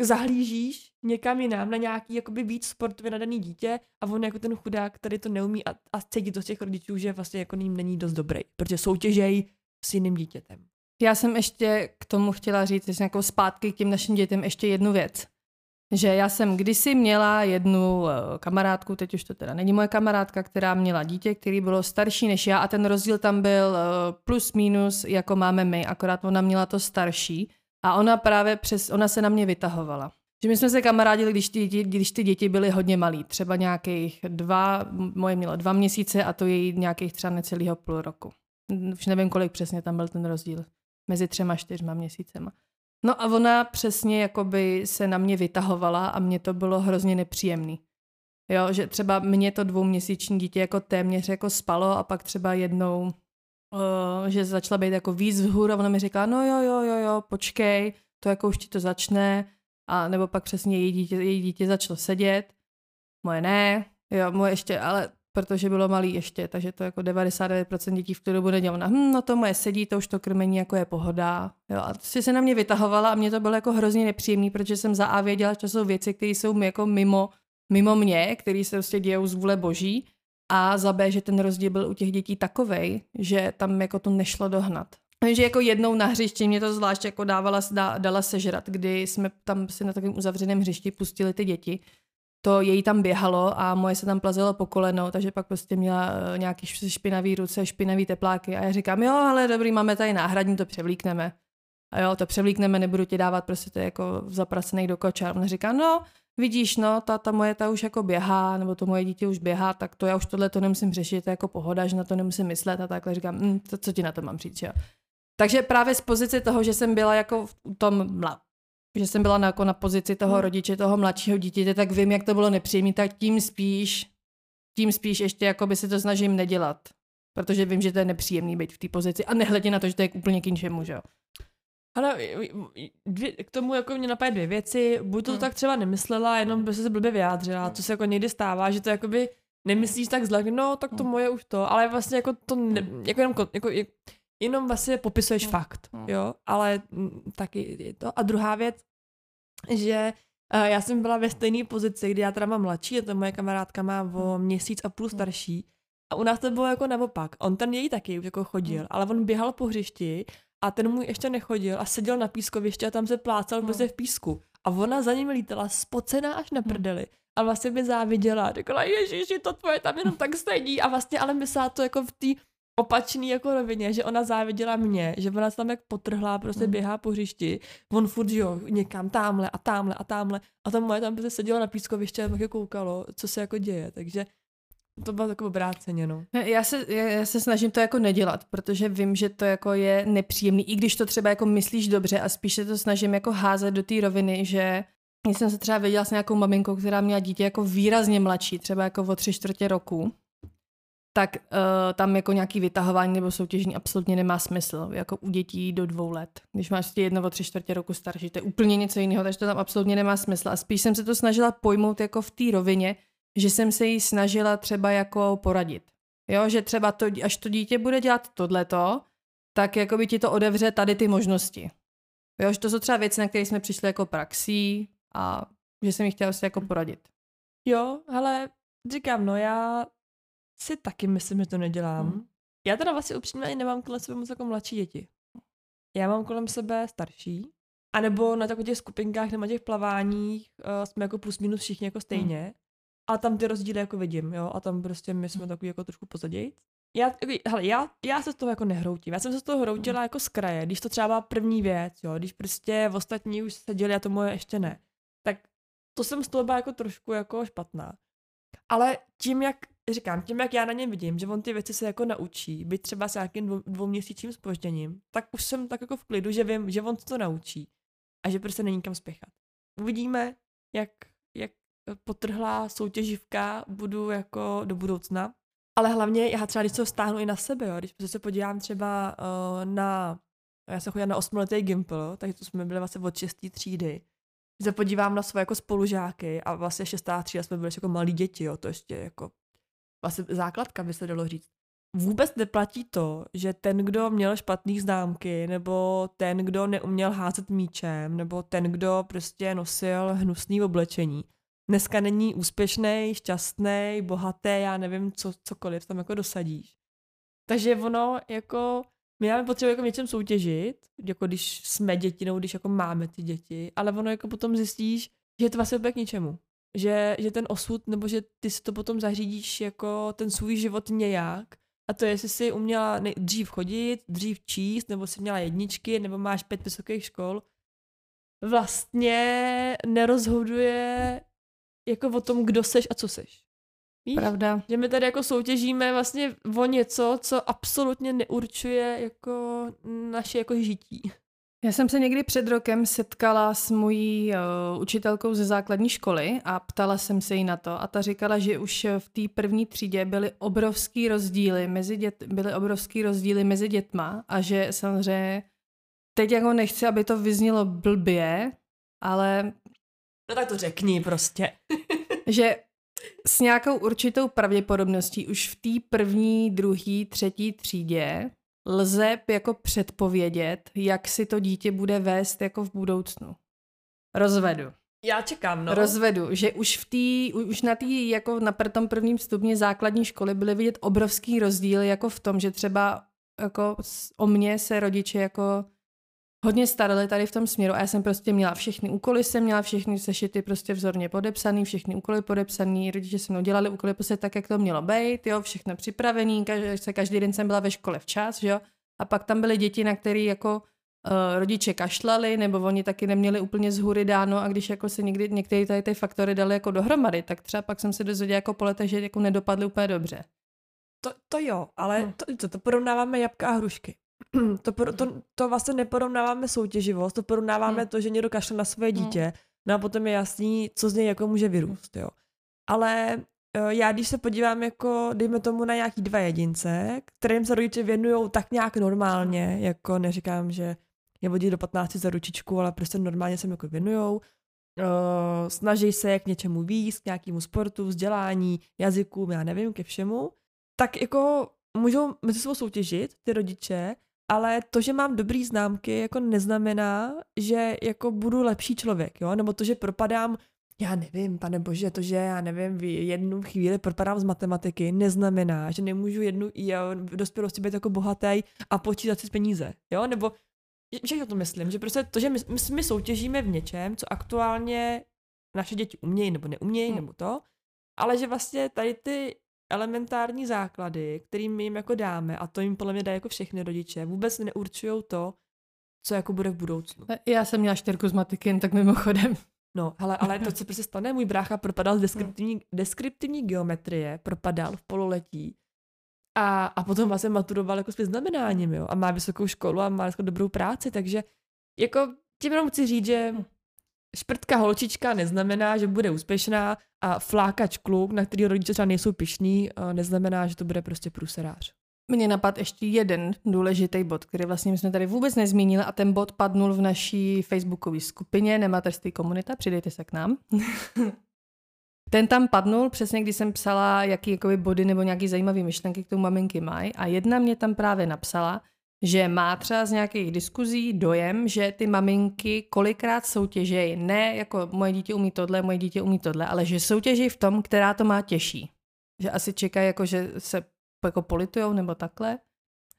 zahlížíš někam jinam na nějaký jakoby víc sportově nadaný dítě a on jako ten chudák, který to neumí a, a cítí to z těch rodičů, že vlastně jako ním není dost dobrý, protože soutěžej s jiným dítětem. Já jsem ještě k tomu chtěla říct, že nějakou zpátky k těm našim dětem ještě jednu věc. že já jsem kdysi měla jednu eh, kamarádku, teď už to teda není moje kamarádka, která měla dítě, který bylo starší než já a ten rozdíl tam byl eh, plus minus, jako máme my, akorát ona měla to starší a ona právě přes, ona se na mě vytahovala. Že my jsme se kamarádili, když ty, když ty děti byly hodně malí, třeba nějakých dva, moje mělo dva měsíce a to její nějakých třeba necelého půl roku. Už nevím, kolik přesně tam byl ten rozdíl. Mezi třema, čtyřma měsícema. No a ona přesně jakoby se na mě vytahovala a mě to bylo hrozně nepříjemný. Jo, že třeba mě to dvouměsíční dítě jako téměř jako spalo a pak třeba jednou, uh, že začala být jako víc vzhůru a ona mi říkala, no jo, jo, jo, jo, počkej, to jako už ti to začne, a nebo pak přesně její dítě, její dítě začalo sedět, moje ne, jo, moje ještě, ale protože bylo malý ještě, takže to jako 99% dětí v tu dobu nedělalo. Hm, no to moje sedí, to už to krmení jako je pohoda. Jo, a si se na mě vytahovala a mě to bylo jako hrozně nepříjemný, protože jsem za A věděla, že to jsou věci, které jsou jako mimo, mimo mě, které se prostě dějou z vůle boží. A za B, že ten rozdíl byl u těch dětí takovej, že tam jako to nešlo dohnat. Vím, že jako jednou na hřišti mě to zvlášť jako dávala, dala sežrat, kdy jsme tam si na takovém uzavřeném hřišti pustili ty děti to její tam běhalo a moje se tam plazilo po koleno, takže pak prostě měla eh, nějaký špinavý ruce, špinavý tepláky a já říkám, jo, ale dobrý, máme tady náhradní, to převlíkneme. A jo, to převlíkneme, nebudu ti dávat prostě to jako zapracený do koča. On říká, no, vidíš, no, ta, ta moje ta už jako běhá, nebo to moje dítě už běhá, tak to já už tohle to nemusím řešit, to je jako pohoda, že na to nemusím myslet a takhle říkám, hm, to, co ti na to mám říct, jo. Takže právě z pozice toho, že jsem byla jako v tom že jsem byla na, jako na pozici toho hmm. rodiče, toho mladšího dítěte, tak vím, jak to bylo nepříjemné, tak tím spíš, tím spíš ještě jako by se to snažím nedělat. Protože vím, že to je nepříjemný být v té pozici a nehledě na to, že to je úplně k ničemu, že jo. Ale dvě, k tomu jako mě napadají dvě věci. Buď to hmm. tak třeba nemyslela, jenom by se blbě vyjádřila, co se jako někdy stává, že to jakoby nemyslíš tak zle, no tak to hmm. moje už to, ale vlastně jako to, ne, jako jenom, jako, jenom vlastně popisuješ hmm. fakt, hmm. jo, ale taky je to. A druhá věc, že uh, já jsem byla ve stejné pozici, kdy já teda mám mladší, a to moje kamarádka má o hmm. měsíc a půl hmm. starší. A u nás to bylo jako naopak. On ten její taky už jako chodil, hmm. ale on běhal po hřišti a ten můj ještě nechodil a seděl na pískovišti a tam se plácal hmm. prostě v písku. A ona za ním lítala spocená až na prdeli. A vlastně by záviděla. Řekla, ježiši, to tvoje tam jenom tak sedí. A vlastně ale myslela to jako v té opačný jako rovině, že ona záviděla mě, že ona se tam jak potrhlá, prostě mm. běhá po hřišti, on furt, jo, někam tamhle a tamhle a tamhle a tam moje tam prostě seděla na pískoviště a jako koukalo, co se jako děje, takže to bylo takové obráceně, no. Já se, já se snažím to jako nedělat, protože vím, že to jako je nepříjemný, i když to třeba jako myslíš dobře a spíš se to snažím jako házet do té roviny, že když jsem se třeba viděla s nějakou maminkou, která měla dítě jako výrazně mladší, třeba jako o tři čtvrtě roku, tak uh, tam jako nějaký vytahování nebo soutěžení absolutně nemá smysl, jako u dětí do dvou let. Když máš jedno nebo tři čtvrtě roku starší, to je úplně něco jiného, takže to tam absolutně nemá smysl. A spíš jsem se to snažila pojmout jako v té rovině, že jsem se jí snažila třeba jako poradit. Jo, že třeba to, až to dítě bude dělat tohleto, tak jako by ti to odevře tady ty možnosti. Jo, že to jsou třeba věci, na které jsme přišli jako praxí a že jsem jí chtěla si jako poradit. Jo, ale říkám, no já si taky myslím, že to nedělám. Hmm. Já teda vlastně upřímně ani nemám kolem sebe moc jako mladší děti. Já mám kolem sebe starší. A nebo na takových těch skupinkách nebo těch plaváních uh, jsme jako plus minus všichni jako stejně. Hmm. A tam ty rozdíly jako vidím, jo. A tam prostě my jsme takový jako trošku pozaději. Já, hele, já, já se z toho jako nehroutím. Já jsem se z toho hroutila jako z kraje, když to třeba byla první věc, jo. Když prostě v ostatní už seděli a to moje ještě ne. Tak to jsem z toho byla jako trošku jako špatná. Ale tím, jak říkám, tím, jak já na něm vidím, že on ty věci se jako naučí, být třeba s nějakým dvou, dvouměsíčním spožděním, tak už jsem tak jako v klidu, že vím, že on to naučí a že prostě není kam spěchat. Uvidíme, jak, jak potrhlá soutěživka budu jako do budoucna. Ale hlavně já třeba, když to stáhnu i na sebe, jo, když se podívám třeba uh, na, já jsem chodila na osmiletý Gimple, takže to jsme byli vlastně od šestý třídy, se podívám na své jako spolužáky a vlastně šestá třída jsme byli jako malí děti, jo, to ještě jako vlastně základka by se dalo říct. Vůbec neplatí to, že ten, kdo měl špatné známky, nebo ten, kdo neuměl házet míčem, nebo ten, kdo prostě nosil hnusný oblečení, dneska není úspěšný, šťastný, bohatý, já nevím, co, cokoliv tam jako dosadíš. Takže ono jako my máme potřebu jako něčem soutěžit, jako když jsme děti, nebo když jako máme ty děti, ale ono jako potom zjistíš, že je to vlastně k ničemu. Že, že ten osud, nebo že ty si to potom zařídíš jako ten svůj život nějak. A to je, jestli jsi uměla dřív chodit, dřív číst, nebo jsi měla jedničky, nebo máš pět vysokých škol, vlastně nerozhoduje jako o tom, kdo seš a co seš. Víš? Pravda. Že my tady jako soutěžíme vlastně o něco, co absolutně neurčuje jako naše jako žití. Já jsem se někdy před rokem setkala s mojí uh, učitelkou ze základní školy a ptala jsem se jí na to a ta říkala, že už v té první třídě byly obrovský rozdíly mezi dět, byly obrovský rozdíly mezi dětma a že samozřejmě teď jako nechci, aby to vyznělo blbě, ale... No tak to řekni prostě. že s nějakou určitou pravděpodobností už v té první, druhé, třetí třídě lze jako předpovědět, jak si to dítě bude vést jako v budoucnu. Rozvedu. Já čekám, no. Rozvedu, že už v tý, už na tý, jako na tom prvním stupni základní školy byly vidět obrovský rozdíl jako v tom, že třeba jako o mě se rodiče jako hodně starali tady v tom směru a já jsem prostě měla všechny úkoly, jsem měla všechny sešity prostě vzorně podepsaný, všechny úkoly podepsaný, rodiče se mnou dělali úkoly prostě tak, jak to mělo být, jo, všechno připravený, každý, každý den jsem byla ve škole včas, jo, a pak tam byly děti, na které jako uh, rodiče kašlali, nebo oni taky neměli úplně z hůry dáno a když jako se někdy některé tady ty faktory dali jako dohromady, tak třeba pak jsem se dozvěděla jako po letech, že jako nedopadly úplně dobře. To, to jo, ale hmm. to, to, to porovnáváme jabka a hrušky. to, to, to vlastně neporovnáváme soutěživost, to porovnáváme hmm. to, že někdo kašle na svoje hmm. dítě, hmm. no a potom je jasný, co z něj jako může vyrůst, jo. Ale e, já když se podívám jako, dejme tomu na nějaký dva jedince, kterým se rodiče věnují tak nějak normálně, jako neříkám, že je vodí do 15 za ručičku, ale prostě normálně se mi jako věnujou, uh, snaží se k něčemu víc, k nějakému sportu, vzdělání, jazykům, já nevím, ke všemu, tak jako můžou mezi sebou soutěžit ty rodiče ale to, že mám dobrý známky, jako neznamená, že jako budu lepší člověk, jo, nebo to, že propadám já nevím, pane bože, to, že já nevím, v jednu chvíli propadám z matematiky, neznamená, že nemůžu jednu jo, v dospělosti být jako bohatý a počítat si peníze, jo, nebo že to myslím, že prostě to, že my, my, my soutěžíme v něčem, co aktuálně naše děti umějí nebo neumějí, hmm. nebo to, ale že vlastně tady ty elementární základy, který my jim jako dáme, a to jim podle mě dají jako všechny rodiče, vůbec neurčují to, co jako bude v budoucnu. Já jsem měla čtyřku z matiky, tak mimochodem. No, hele, ale to, co prostě stane, můj brácha propadal z deskriptivní, deskriptivní geometrie, propadal v pololetí a, a potom vlastně maturoval jako s vyznamenáním, jo, a má vysokou školu a má jako dobrou práci, takže jako tím jenom chci říct, že hm šprtka holčička neznamená, že bude úspěšná a flákač kluk, na který rodiče třeba nejsou pišní, neznamená, že to bude prostě průserář. Mně napadl ještě jeden důležitý bod, který vlastně my jsme tady vůbec nezmínili a ten bod padnul v naší facebookové skupině Nematerství komunita, přidejte se k nám. ten tam padnul přesně, když jsem psala, jaký jakoby, body nebo nějaký zajímavé myšlenky k tomu maminky mají a jedna mě tam právě napsala, že má třeba z nějakých diskuzí dojem, že ty maminky kolikrát soutěžejí, ne jako moje dítě umí tohle, moje dítě umí tohle, ale že soutěží v tom, která to má těžší. Že asi čekají, jako, že se jako politujou nebo takhle.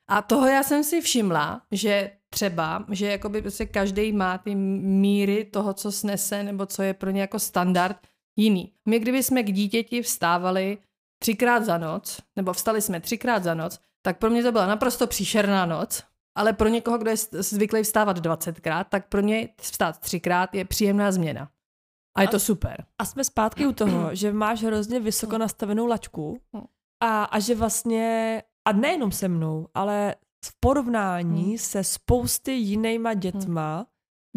A toho já jsem si všimla, že třeba, že jakoby prostě každý má ty míry toho, co snese, nebo co je pro ně jako standard jiný. My kdyby jsme k dítěti vstávali třikrát za noc, nebo vstali jsme třikrát za noc, tak pro mě to byla naprosto příšerná noc, ale pro někoho, kdo je zvyklý vstávat 20krát, tak pro něj vstát třikrát je příjemná změna. A je to super. A jsme zpátky u toho, že máš hrozně vysoko nastavenou lačku a, a že vlastně, a nejenom se mnou, ale v porovnání hmm. se spousty jinýma dětma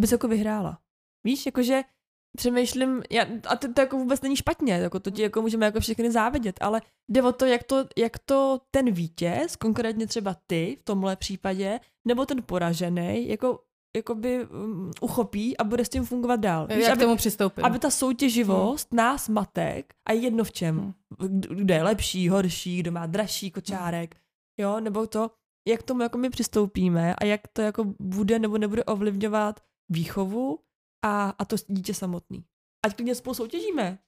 bys jako vyhrála. Víš, jakože přemýšlím, já, a to, to jako vůbec není špatně, jako to ti jako můžeme jako všechny závidět, ale jde o to, jak to, jak to ten vítěz, konkrétně třeba ty v tomhle případě, nebo ten poražený, jako jakoby um, uchopí a bude s tím fungovat dál. Víš, jak aby, tomu přistoupit. Aby ta soutěživost hmm. nás matek a jedno v čem, hmm. kdo je lepší, horší, kdo má dražší kočárek, hmm. jo, nebo to, jak tomu jako my přistoupíme a jak to jako bude nebo nebude ovlivňovat výchovu a, a to dítě samotný. Ať klidně spolu soutěžíme,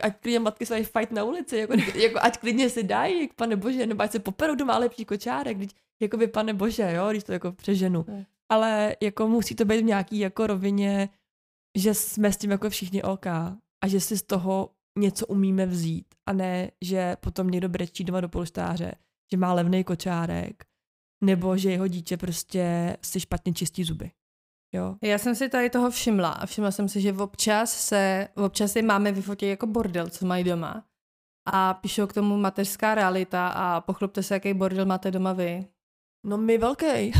ať klidně matky se fight na ulici, jako, jako ať klidně si dají, jak pane bože, nebo ať se poperou doma lepší kočárek, když, jako by pane bože, jo, když to jako přeženu. Hmm. Ale jako musí to být v nějaký jako rovině že jsme s tím jako všichni OK a že si z toho něco umíme vzít a ne, že potom někdo brečí doma do polštáře, že má levný kočárek, nebo že jeho dítě prostě si špatně čistí zuby. Jo. Já jsem si tady toho všimla a všimla jsem si, že občas se, občas si máme vyfotit jako bordel, co mají doma. A píšou k tomu mateřská realita a pochlupte se, jaký bordel máte doma vy. No my velký.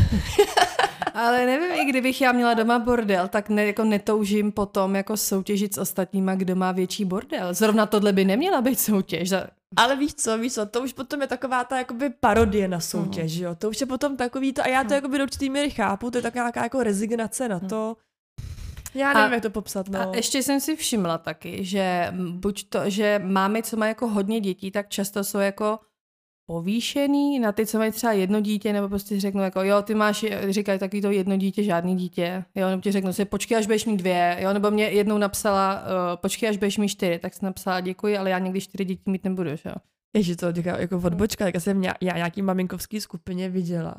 Ale nevím, i kdybych já měla doma bordel, tak ne, jako netoužím potom jako soutěžit s ostatníma, kdo má větší bordel. Zrovna tohle by neměla být soutěž. Ale víš co, víš co, to už potom je taková ta jakoby parodie na soutěž, uh. jo. To už je potom takový to, a já to uh. jakoby do určitý míry chápu, to je tak nějaká jako rezignace na to, já nevím, a, jak to popsat, no. A ještě jsem si všimla taky, že buď to, že mámy, co mají jako hodně dětí, tak často jsou jako povýšený na ty, co mají třeba jedno dítě, nebo prostě řeknu jako, jo, ty máš, říkají takový to jedno dítě, žádný dítě, jo, nebo ti řeknu si, počkej, až budeš mít dvě, jo, nebo mě jednou napsala, uh, počkej, až budeš mít čtyři, tak jsem napsala, děkuji, ale já někdy čtyři děti mít nebudu, jo. Ježi, to děká, jako odbočka, jak jsem já, já nějaký maminkovský skupině viděla.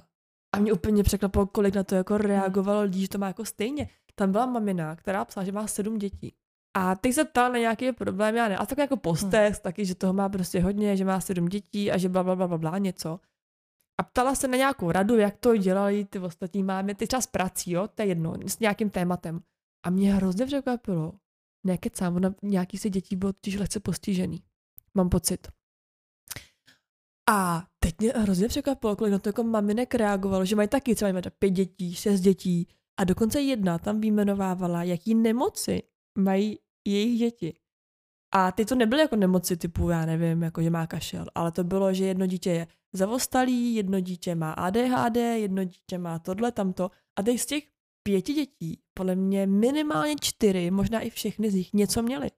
A mě úplně překvapilo, kolik na to jako reagovalo lidí, že to má jako stejně. Tam byla mamina, která psala, že má sedm dětí. A teď se ptala na nějaký problém, já ne. A tak jako postex, hmm. taky, že toho má prostě hodně, že má sedm dětí a že bla, bla, bla, bla, bla něco. A ptala se na nějakou radu, jak to dělali ty ostatní mámy, ty čas prací, jo, to je jedno, s nějakým tématem. A mě hrozně překvapilo, nekecám, ona nějaký si dětí byl totiž lehce postižený. Mám pocit. A teď mě hrozně překvapilo, kolik na to jako maminek reagovalo, že mají taky třeba mají pět dětí, šest dětí a dokonce jedna tam výjmenovávala, jaký nemoci mají jejich děti. A ty to nebyly jako nemoci typu, já nevím, jako že má kašel, ale to bylo, že jedno dítě je zavostalý, jedno dítě má ADHD, jedno dítě má tohle, tamto. A teď z těch pěti dětí, podle mě minimálně čtyři, možná i všechny z nich něco měli.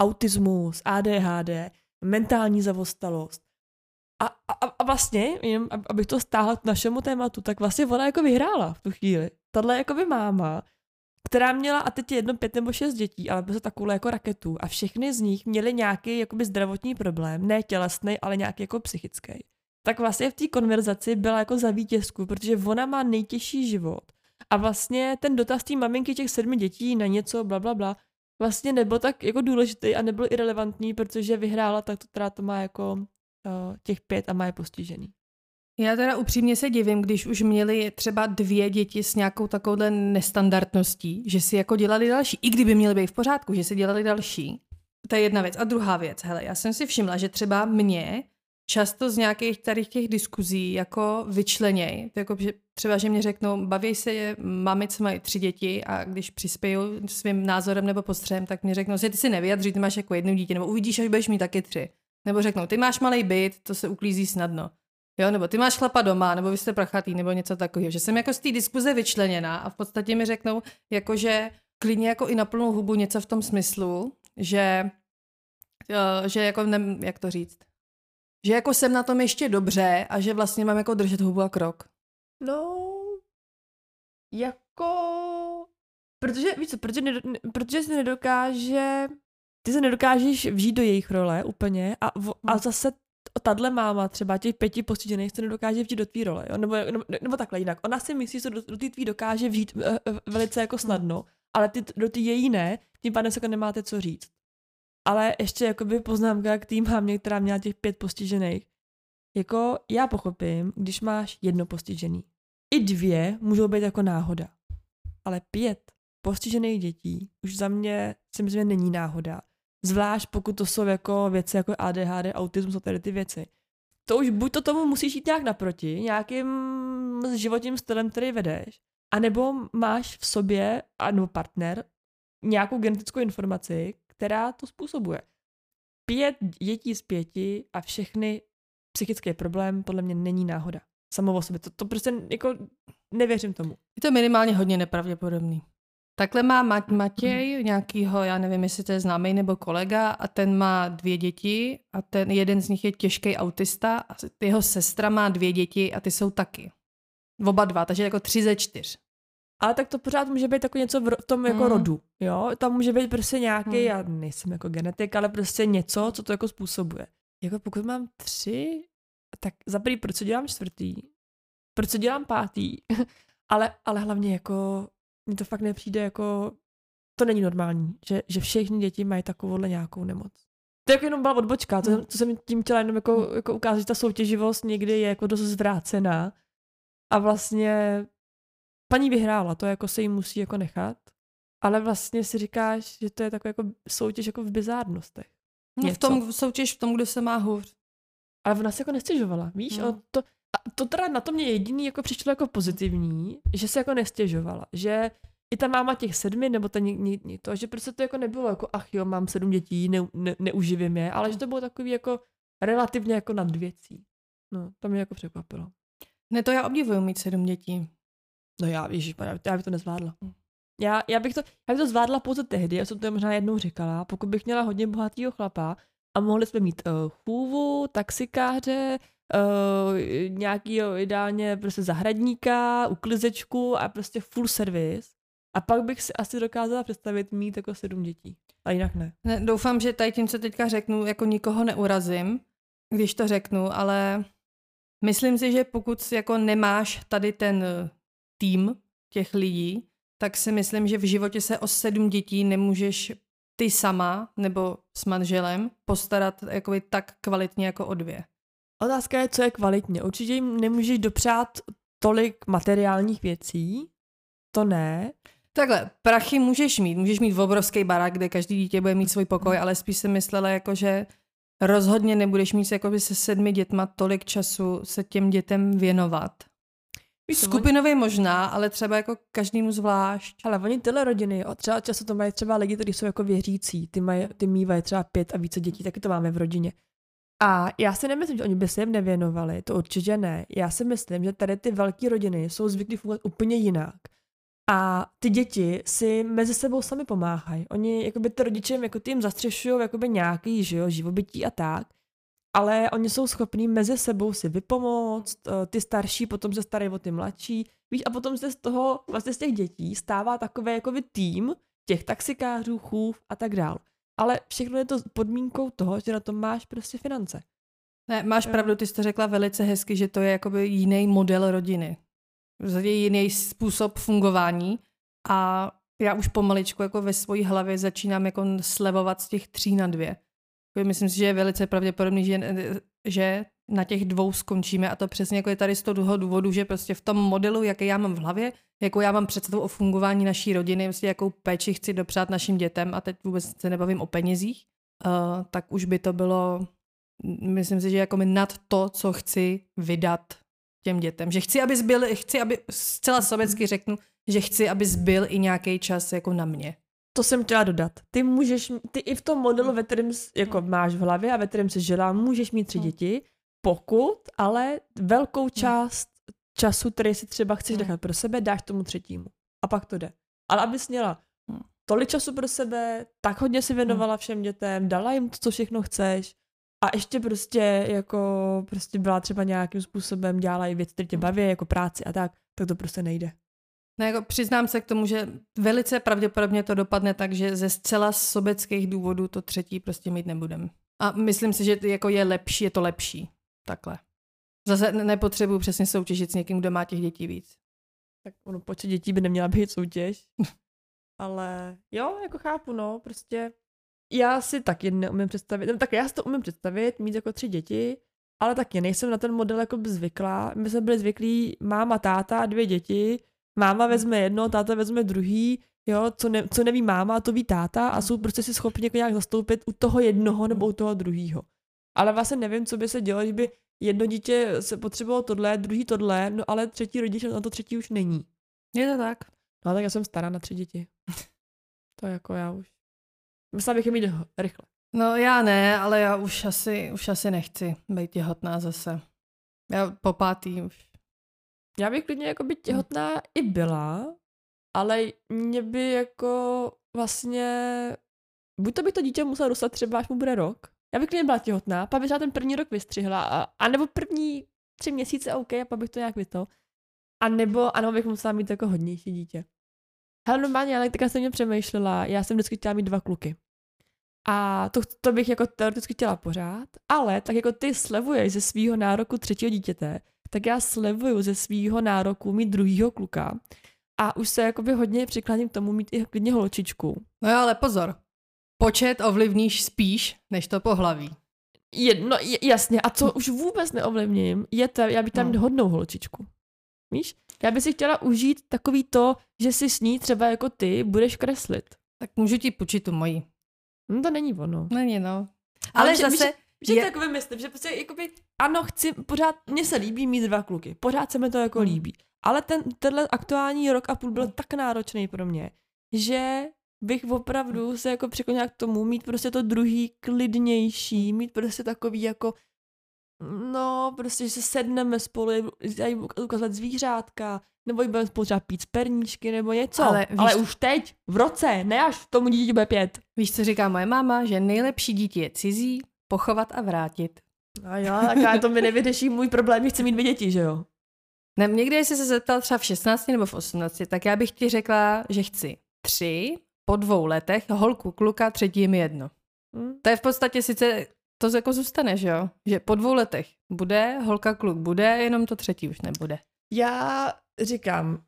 Autismus, ADHD, mentální zavostalost. A, a, a vlastně, jen abych to stáhla k našemu tématu, tak vlastně ona jako vyhrála v tu chvíli. Tahle jako by máma která měla, a teď je jedno pět nebo šest dětí, ale bylo takovou jako raketu a všechny z nich měly nějaký jakoby zdravotní problém, ne tělesný, ale nějaký jako psychický. Tak vlastně v té konverzaci byla jako za vítězku, protože ona má nejtěžší život. A vlastně ten dotaz té maminky těch sedmi dětí na něco, bla, bla, bla, vlastně nebyl tak jako důležitý a nebyl irrelevantní, protože vyhrála tak, která to má jako uh, těch pět a má je postižený. Já teda upřímně se divím, když už měli třeba dvě děti s nějakou takovouhle nestandardností, že si jako dělali další, i kdyby měly být v pořádku, že si dělali další. To je jedna věc. A druhá věc, hele, já jsem si všimla, že třeba mě často z nějakých tady těch diskuzí jako vyčleněj, jako, že třeba, že mě řeknou, baví se mami, co mají tři děti a když přispěju svým názorem nebo postřem, tak mě řeknou, že ty si nevyjadří, ty máš jako jedno dítě, nebo uvidíš, až budeš mít taky tři. Nebo řeknou, ty máš malý byt, to se uklízí snadno. Jo, nebo ty máš chlapa doma, nebo vy jste prachatý, nebo něco takového. Že jsem jako z té diskuze vyčleněná a v podstatě mi řeknou, jako že klidně jako i na plnou hubu něco v tom smyslu, že, uh, že jako, ne, jak to říct, že jako jsem na tom ještě dobře a že vlastně mám jako držet hubu a krok. No, jako, protože, víš co, protože, ne, protože se nedokáže, ty se nedokážeš vžít do jejich role úplně a, a hmm. zase tahle máma třeba těch pěti postižených se nedokáže vžít do tvý role, jo? Nebo, nebo, nebo takhle jinak. Ona si myslí, že do, do té tvý dokáže vžít uh, uh, velice jako snadno, hmm. ale ty, do ty její ne, tím pádem se jako nemáte co říct. Ale ještě jakoby poznámka k tým mámě, která měla těch pět postižených. Jako já pochopím, když máš jedno postižený. I dvě můžou být jako náhoda. Ale pět postižených dětí už za mě si myslím, že není náhoda. Zvlášť pokud to jsou jako věci jako ADHD, autismus a tady ty věci. To už buď to tomu musíš jít nějak naproti, nějakým životním stylem, který vedeš, anebo máš v sobě, nebo partner, nějakou genetickou informaci, která to způsobuje. Pět dětí z pěti a všechny psychický problém podle mě není náhoda. Samo o sobě. To, to prostě jako nevěřím tomu. Je to minimálně hodně nepravděpodobný. Takhle má Matěj nějakýho, já nevím, jestli to je známý nebo kolega, a ten má dvě děti a ten jeden z nich je těžký autista a jeho sestra má dvě děti a ty jsou taky. Oba dva, takže jako tři ze čtyř. Ale tak to pořád může být jako něco v tom jako mm. rodu, jo? Tam může být prostě nějaký, mm. já nejsem jako genetik, ale prostě něco, co to jako způsobuje. Jako pokud mám tři, tak za prvý, proč dělám čtvrtý? Proč dělám pátý? ale, ale hlavně jako mně to fakt nepřijde jako to není normální, že, že všechny děti mají takovouhle nějakou nemoc. To jako jenom byla odbočka, to, Hmm. to jsem tím chtěla jenom jako, jako ukázat, že ta soutěživost někdy je jako dost zvrácená a vlastně paní vyhrála, to jako se jí musí jako nechat, ale vlastně si říkáš, že to je taková jako soutěž jako v bizárnostech. No, v tom soutěž v tom, kdo se má hůř. Ale ona se jako nestěžovala, víš? No. No. To, a to teda na to mě jediný jako přišlo jako pozitivní, že se jako nestěžovala, že i ta máma těch sedmi, nebo ně, ně, to, že prostě to jako nebylo jako, ach jo, mám sedm dětí, ne, ne, neuživím je, ale že to bylo takový jako relativně jako nad věcí. No, to mě jako překvapilo. Ne, to já obdivuju mít sedm dětí. No já, ježiš, já bych to nezvládla. Já, já, bych to, já bych to zvládla pouze tehdy, já jsem to možná jednou říkala, pokud bych měla hodně bohatýho chlapa a mohli jsme mít uh, chůvu, taxikáře, uh, nějakýho ideálně prostě zahradníka, uklizečku a prostě full service. A pak bych si asi dokázala představit mít jako sedm dětí. A jinak ne. Ne, doufám, že tady tím, co teďka řeknu, jako nikoho neurazím, když to řeknu, ale myslím si, že pokud jako nemáš tady ten eh, tým těch lidí, tak si myslím, že v životě se o sedm dětí nemůžeš ty sama nebo s manželem postarat jakoby tak kvalitně jako o dvě. Otázka je, co je kvalitně. Určitě jim nemůžeš dopřát tolik materiálních věcí, to ne, Takhle, prachy můžeš mít, můžeš mít obrovský barák, kde každý dítě bude mít svůj pokoj, ale spíš jsem myslela jako, že rozhodně nebudeš mít jakoby se sedmi dětma tolik času se těm dětem věnovat. Víš Skupinově možná, ale třeba jako každému zvlášť. Ale oni tyhle rodiny, třeba často to mají třeba lidi, kteří jsou jako věřící, ty, mají, ty mývají třeba pět a více dětí, taky to máme v rodině. A já si nemyslím, že oni by se jim nevěnovali, to určitě ne. Já si myslím, že tady ty velké rodiny jsou zvyklí fungovat úplně jinak. A ty děti si mezi sebou sami pomáhají. Oni, jakoby ty rodiče jako ty jim zastřešují jakoby nějaký že jo, živobytí a tak. Ale oni jsou schopní mezi sebou si vypomoct, eh, ty starší potom se starají o ty mladší. Víš, a potom se z toho, vlastně z těch dětí stává takový jakoby tým těch taxikářů, chův a tak dál. Ale všechno je to podmínkou toho, že na to máš prostě finance. Ne, máš Jo. pravdu, ty jsi to řekla velice hezky, že to je jakoby jiný model rodiny. Zásadě jiný způsob fungování a já už pomaličku jako ve své hlavě začínám jako slevovat z těch tří na dvě. Myslím si, že je velice pravděpodobný, že, že na těch dvou skončíme a to přesně jako je tady z toho důvodu, že prostě v tom modelu, jaký já mám v hlavě, jakou já mám představu o fungování naší rodiny, prostě jakou péči chci dopřát našim dětem a teď vůbec se nebavím o penězích, uh, tak už by to bylo, myslím si, že jako mi nad to, co chci vydat těm dětem. Že chci, aby byl, chci, aby, zcela sobecky řeknu, že chci, aby zbyl i nějaký čas jako na mě. To jsem chtěla dodat. Ty můžeš, ty i v tom modelu, ve kterém jako máš v hlavě a ve kterém se žila, můžeš mít tři Hmm. děti, pokud ale velkou část času, který si třeba chceš Hmm. nechat pro sebe, dáš tomu třetímu. A pak to jde. Ale abys měla Hmm. tolik času pro sebe, tak hodně si věnovala všem dětem, dala jim to, co všechno chceš a ještě prostě jako prostě byla třeba nějakým způsobem dělala i věci, které tě baví, jako práci a tak, tak to prostě nejde. No jako přiznám se k tomu, že velice pravděpodobně to dopadne tak, že ze zcela sobeckých důvodů to třetí prostě mít nebudem. A myslím si, že jako je lepší, je to lepší. Takhle. Zase ne- nepotřebuju přesně soutěžit s někým, kdo má těch dětí víc. tak ono počet dětí by neměla být soutěž. Ale jo, jako chápu, no, prostě já si taky neumím představit, no, tak já si to umím představit, mít jako tři děti, ale taky nejsem na ten model jako by zvyklá. My jsme byli zvyklí máma, táta, dvě děti, máma vezme jedno, táta vezme druhý, jo, co, ne, co neví máma, to ví táta a jsou prostě si schopni jako nějak zastoupit u toho jednoho nebo u toho druhého. Ale vlastně nevím, co by se dělo, kdyby jedno dítě se potřebovalo tohle, druhý tohle, no ale třetí rodič na to třetí už není. Je to tak? No tak já jsem stará na tři děti. to jako já už. Myslela bych je mít rychle. No já ne, ale já už asi, už asi nechci být těhotná zase. Já po pátý už. Já bych klidně jako by těhotná i byla, ale mě by jako vlastně, buď to bych to dítě musela dostat třeba, až mu bude rok. Já bych klidně byla těhotná, pak bych ten první rok vystřihla, a, a nebo první tři měsíce OK, a pak bych to nějak vyto. A nebo, a nebo bych musela mít jako hodnější dítě. Hele, normálně, ale teďka jsem mě přemýšlela, já jsem vždycky chtěla mít dva kluky. A to, to bych jako teoreticky chtěla pořád, ale tak jako ty slevuješ ze svého nároku třetího dítěte, tak já slevuju ze svého nároku mít druhýho kluka. a už se jakoby hodně přikláním k tomu mít i klidně holčičku. No jo, ale pozor. Počet ovlivníš spíš, než to pohlaví. Jedno, jasně, a co už vůbec neovlivním, je to, já bych tam no. hodnou holčičku. Víš? Já bych si chtěla užít takový to, že si s ní třeba jako ty budeš kreslit. Tak můžu ti půjčit tu moji. No to není ono. Není, no. Ale, Ale že, zase... Že, že je... tak myslím, že prostě jakoby, ano, chci, pořád, mně se líbí mít dva kluky, pořád se mi to jako hmm. líbí. Ale ten, tenhle aktuální rok a půl byl hmm. tak náročný pro mě, že bych opravdu se jako přiklonila k tomu, mít prostě to druhý klidnější, mít prostě takový jako no, prostě, že se sedneme spolu, já ukázat zvířátka, nebo budeme spolu třeba pít perníčky, nebo něco. Ale, víš, Ale už teď, v roce, ne až tomu dítě bude pět. Víš, co říká moje máma, že nejlepší dítě je cizí, pochovat a vrátit. A jo, tak to mi nevyřeší můj problém, chci mít dvě děti, že jo? Ne, někdy, jestli se zeptal třeba v 16 nebo v 18, tak já bych ti řekla, že chci tři, po dvou letech, holku, kluka, třetí je mi jedno. Hmm. To je v podstatě sice, to jako zůstane, že jo? Že po dvou letech bude, holka, kluk bude, jenom to třetí už nebude. Já říkám,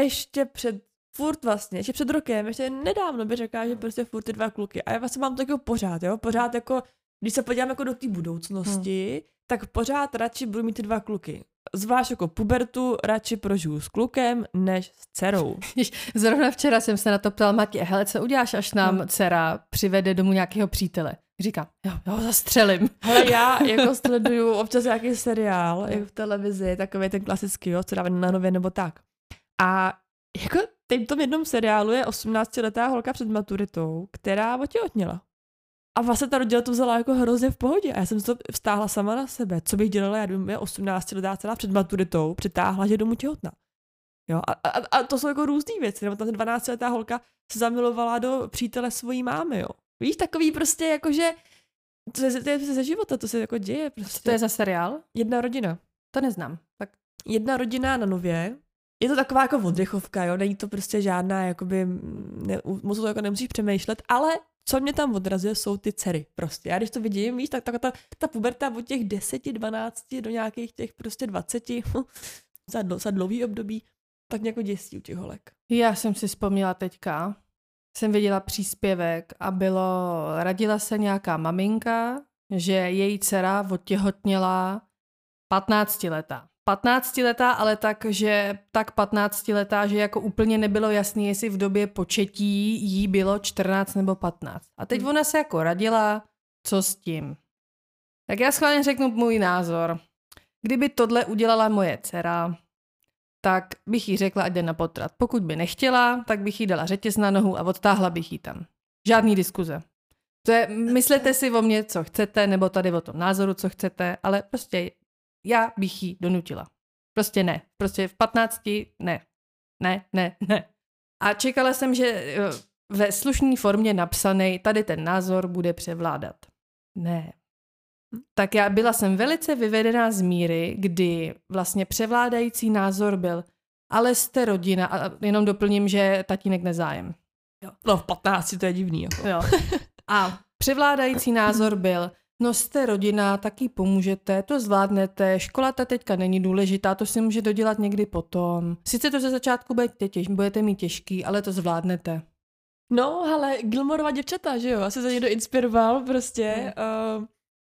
ještě před furt vlastně, ještě před rokem, ještě nedávno by řekla, že prostě furt ty dva kluky. A já vlastně mám to jako pořád, jo? Pořád jako, když se podívám jako do té budoucnosti, hmm. tak pořád radši budu mít ty dva kluky zvlášť jako pubertu radši prožiju s klukem než s dcerou. Zrovna včera jsem se na to ptal Matě, hele, co uděláš, až nám no. dcera přivede domů nějakého přítele? Říká, jo, jo, zastřelím. Hele, já jako sleduju občas nějaký seriál, jako v televizi, takový ten klasický, jo, co dává na nově nebo tak. A jako v tom jednom seriálu je 18-letá holka před maturitou, která otěhotněla. A vlastně ta rodina to vzala jako hrozně v pohodě. A já jsem to vstáhla sama na sebe. Co bych dělala, já je 18 letá celá před maturitou, přitáhla, že domů těhotná. Jo, a, a, a, to jsou jako různé věci. Nebo ta 12 letá holka se zamilovala do přítele svojí mámy, jo. Víš, takový prostě jako, že to je, to je ze života, to se jako děje. Prostě. To je za seriál? Jedna rodina. To neznám. Tak. Jedna rodina na nově. Je to taková jako oddechovka, jo, není to prostě žádná, jakoby, ne, moc to jako nemusíš přemýšlet, ale co mě tam odrazuje, jsou ty dcery prostě. Já když to vidím, víš, tak, tak ta, ta puberta od těch 10, 12 do nějakých těch prostě 20, za, dl, za dlouhý období, tak nějak děsí u těch holek. Já jsem si vzpomněla teďka, jsem viděla příspěvek a bylo, radila se nějaká maminka, že její dcera otěhotněla 15 letá. 15 letá, ale tak, že tak 15 letá, že jako úplně nebylo jasný, jestli v době početí jí bylo 14 nebo 15. A teď hmm. ona se jako radila, co s tím. Tak já schválně řeknu můj názor. Kdyby tohle udělala moje dcera, tak bych jí řekla, ať jde na potrat. Pokud by nechtěla, tak bych jí dala řetěz na nohu a odtáhla bych jí tam. Žádný diskuze. To je, myslete si o mě, co chcete, nebo tady o tom názoru, co chcete, ale prostě já bych ji donutila. Prostě ne. Prostě v 15 ne. Ne, ne, ne. A čekala jsem, že eh, ve slušné formě napsaný tady ten názor bude převládat. Ne. Tak já byla jsem velice vyvedená z míry, kdy vlastně převládající názor byl, ale jste rodina, a jenom doplním, že tatínek nezájem. Jo. No v 15 to je divný. Jako. Jo. A převládající názor byl, No jste rodina, taky pomůžete, to zvládnete, škola ta teďka není důležitá, to si může dodělat někdy potom. Sice to ze začátku budete, těž, budete mít těžký, ale to zvládnete. No, ale Gilmorova děvčata, že jo, asi se někdo inspiroval prostě. Uh...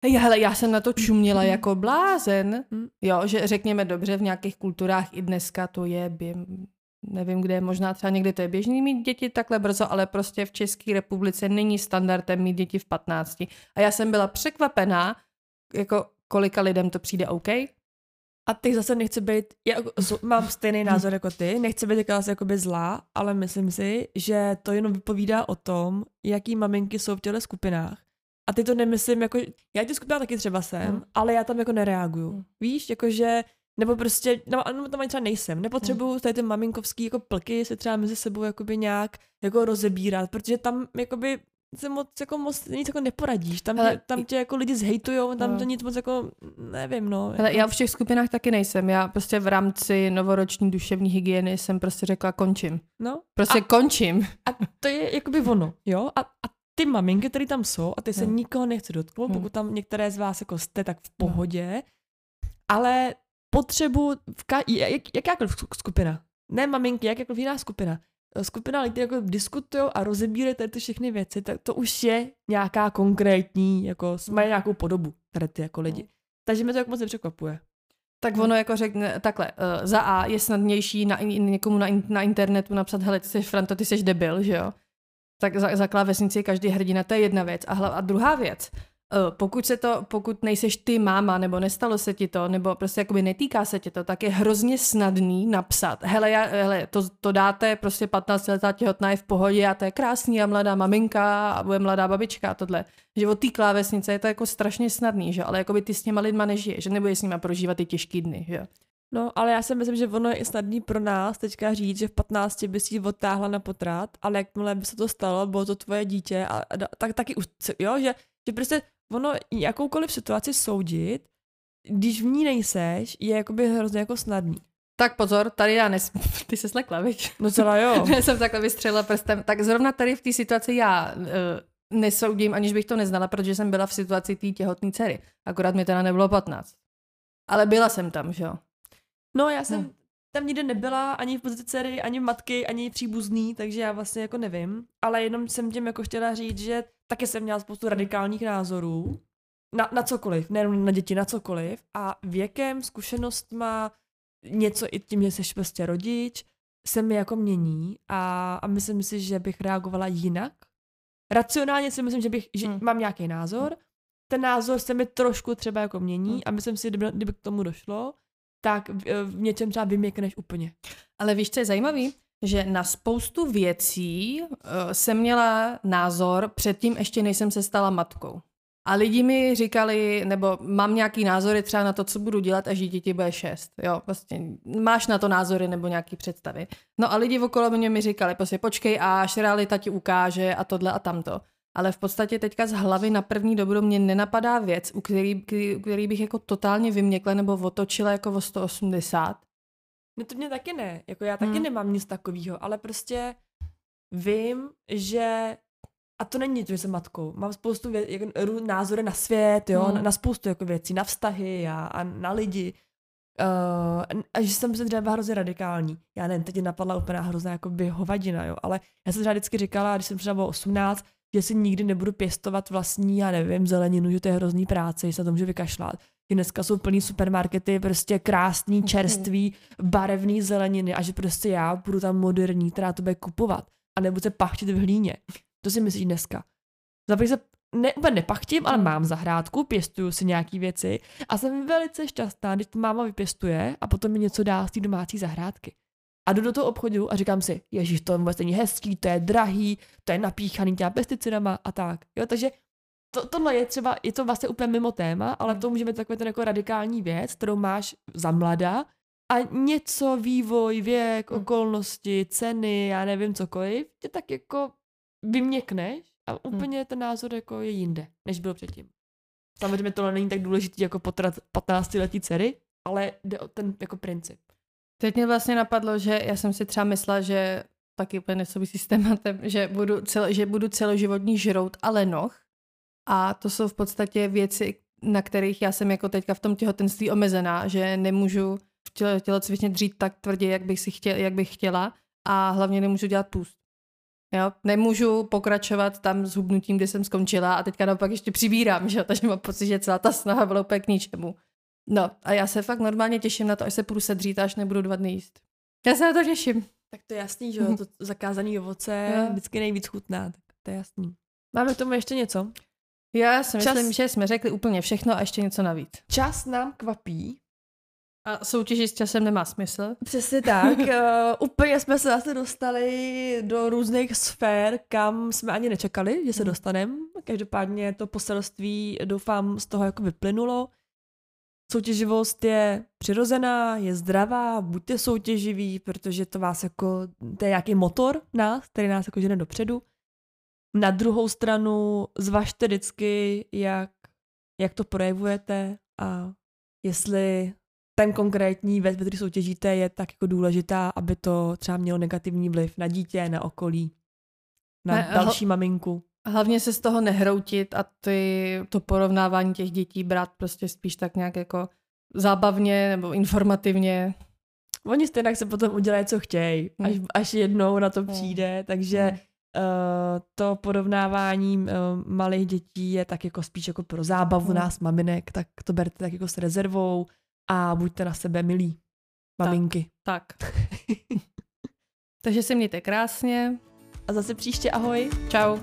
Hej, hele, já jsem na to čuměla mm. jako blázen, mm. jo, že řekněme dobře, v nějakých kulturách i dneska to je běm, nevím kde, možná třeba někdy to je běžný mít děti takhle brzo, ale prostě v České republice není standardem mít děti v 15. A já jsem byla překvapená, jako kolika lidem to přijde OK. A ty zase nechci být, já mám stejný názor jako ty, nechci být jako jakoby zlá, ale myslím si, že to jenom vypovídá o tom, jaký maminky jsou v těchto skupinách. A ty to nemyslím jako, já ty skupina taky třeba jsem, hmm. ale já tam jako nereaguju. Hmm. Víš, jakože nebo prostě, no, no tam ani třeba nejsem. Nepotřebuju hmm. tady ty maminkovský jako plky se třeba mezi sebou jakoby nějak jako rozebírat, protože tam jakoby se moc jako moc nic jako neporadíš. Tam, Hele, tě, tam tě jako lidi zhejtujou, tam no. to nic moc jako, nevím, no. Hele, jako... já v těch skupinách taky nejsem. Já prostě v rámci novoroční duševní hygieny jsem prostě řekla končím. No. Prostě a, končím. A to je jakoby ono, jo? A, a ty maminky, které tam jsou, a ty se no. nikoho nechce dotknout, no. pokud tam některé z vás jako jste, tak v no. pohodě, no. ale potřebu, v ka- jak, jakákoliv skupina, ne maminky, jak jako jiná skupina, skupina lidí jako diskutují a rozebírají tady ty všechny věci, tak to už je nějaká konkrétní, jako mají nějakou podobu, tady ty jako lidi. Takže mě to jako moc nepřekvapuje. Tak ono jako řekne, takhle, uh, za A je snadnější na, někomu na, na internetu napsat, hele, ty jsi Franto, ty jsi debil, že jo? Tak za, za klávesnici je každý hrdina, to je jedna věc. A, hla, a druhá věc, pokud se to, pokud nejseš ty máma, nebo nestalo se ti to, nebo prostě jakoby netýká se ti to, tak je hrozně snadný napsat, hele, já, hele to, to dáte, prostě 15 letá těhotná je v pohodě a to je krásný a mladá maminka a bude mladá babička a tohle. Že od té klávesnice je to jako strašně snadný, že? ale jakoby ty s těma lidma nežiješ, že nebudeš s nima prožívat ty těžký dny, že? No, ale já si myslím, že ono je i snadný pro nás teďka říct, že v 15 by si ji odtáhla na potrat, ale jakmile by se to stalo, bylo to tvoje dítě, a, a tak taky už, jo, že, že prostě ono jakoukoliv situaci soudit, když v ní nejseš, je jakoby hrozně jako snadný. Tak pozor, tady já nes... Ty se slekla, viď? No celá jo. já jsem takhle vystřelila prstem. Tak zrovna tady v té situaci já uh, nesoudím, aniž bych to neznala, protože jsem byla v situaci té těhotné dcery. Akorát mi teda nebylo 15. Ale byla jsem tam, že jo? No já jsem hmm. Tam nikde nebyla, ani v pozici dcery, ani matky, ani příbuzný, takže já vlastně jako nevím. Ale jenom jsem tím jako chtěla říct, že taky jsem měla spoustu radikálních názorů na, na cokoliv, nejenom na děti, na cokoliv a věkem, zkušenostma, něco i tím, že jsi prostě rodič, se mi jako mění a, a myslím si, že bych reagovala jinak. Racionálně si myslím, že, bych, že hmm. mám nějaký názor, ten názor se mi trošku třeba jako mění hmm. a myslím si, kdyby, kdyby k tomu došlo, tak v, v něčem třeba vyměkneš úplně. Ale víš, co je zajímavý? že na spoustu věcí uh, jsem měla názor předtím, ještě nejsem se stala matkou. A lidi mi říkali, nebo mám nějaký názory třeba na to, co budu dělat, až dítě bude šest. Jo, vlastně máš na to názory nebo nějaký představy. No a lidi okolo mě mi říkali, prostě počkej, až realita ti ukáže a tohle a tamto. Ale v podstatě teďka z hlavy na první dobro mě nenapadá věc, u který, který, u který bych jako totálně vyměkla nebo otočila jako o 180 No to mě taky ne, jako já taky hmm. nemám nic takového, ale prostě vím, že a to není to, že jsem matkou. Mám spoustu vě- jako, názory na svět, jo, hmm. na, na spoustu jako věcí, na vztahy a, a na lidi. Uh, a že jsem se třeba hrozně radikální. Já nevím, teď napadla úplně hrozná jako by hovadina, jo, ale já jsem třeba vždycky říkala, když jsem třeba bylo 18, že si nikdy nebudu pěstovat vlastní, já nevím, zeleninu, že to je hrozný práce, že se to může vykašlat. Že dneska jsou plný supermarkety, prostě krásný, mhm. čerstvý, barevný zeleniny a že prostě já budu tam moderní, která to bude kupovat a nebudu se pachtit v hlíně. To si myslíš dneska. Zapříklad se ne, úplně nepachtím, ale mhm. mám zahrádku, pěstuju si nějaký věci a jsem velice šťastná, když to máma vypěstuje a potom mi něco dá z té domácí zahrádky. A jdu do toho obchodu a říkám si, ježiš, to vůbec není hezký, to je drahý, to je napíchaný těma pesticidama a tak. Jo, takže to, tohle je třeba, je to vlastně úplně mimo téma, ale to může být takový ten jako radikální věc, kterou máš za mlada a něco, vývoj, věk, hmm. okolnosti, ceny, já nevím cokoliv, tě tak jako vyměkneš a hmm. úplně ten názor jako je jinde, než byl předtím. Samozřejmě tohle není tak důležitý jako potrat 15 letí dcery, ale jde o ten jako princip. Teď mě vlastně napadlo, že já jsem si třeba myslela, že taky úplně nesouvisí s tématem, že budu, cel, že budu celoživotní žrout a lenoch. A to jsou v podstatě věci, na kterých já jsem jako teďka v tom těhotenství omezená, že nemůžu v těle, tělocvičně dřít tak tvrdě, jak bych, si chtěl, jak bych chtěla a hlavně nemůžu dělat půst. Jo? Nemůžu pokračovat tam s hubnutím, kde jsem skončila a teďka naopak ještě přibírám, že? takže mám pocit, že celá ta snaha byla úplně k ničemu. No a já se fakt normálně těším na to, až se půjdu sedřít až nebudu dva dny jíst. Já se na to těším. Tak to je jasný, že jo, to zakázaný ovoce no. vždycky nejvíc chutná, tak to je jasný. Máme k tomu ještě něco? Já si Čas... myslím, že jsme řekli úplně všechno a ještě něco navíc. Čas nám kvapí. A soutěžit s časem nemá smysl. Přesně tak. uh, úplně jsme se zase dostali do různých sfér, kam jsme ani nečekali, že se hmm. dostaneme. Každopádně to poselství, doufám, z toho jako vyplynulo. Soutěživost je přirozená, je zdravá, buďte soutěživí, protože to vás jako, to je nějaký motor nás, který nás jako žene dopředu. Na druhou stranu zvažte vždycky, jak, jak to projevujete a jestli ten konkrétní věc, ve které soutěžíte, je tak jako důležitá, aby to třeba mělo negativní vliv na dítě, na okolí, na ne, další maminku. Hlavně se z toho nehroutit a ty, to porovnávání těch dětí brát prostě spíš tak nějak jako zábavně nebo informativně. Oni stejně se potom udělají, co chtějí, Hmm. až, až jednou na to Hmm. přijde, takže Hmm. uh, to porovnávání uh, malých dětí je tak jako spíš jako pro zábavu Hmm. nás maminek, tak to berte tak jako s rezervou a buďte na sebe milí, maminky. Tak. Takže se mějte krásně. A zase příště ahoj. Čau.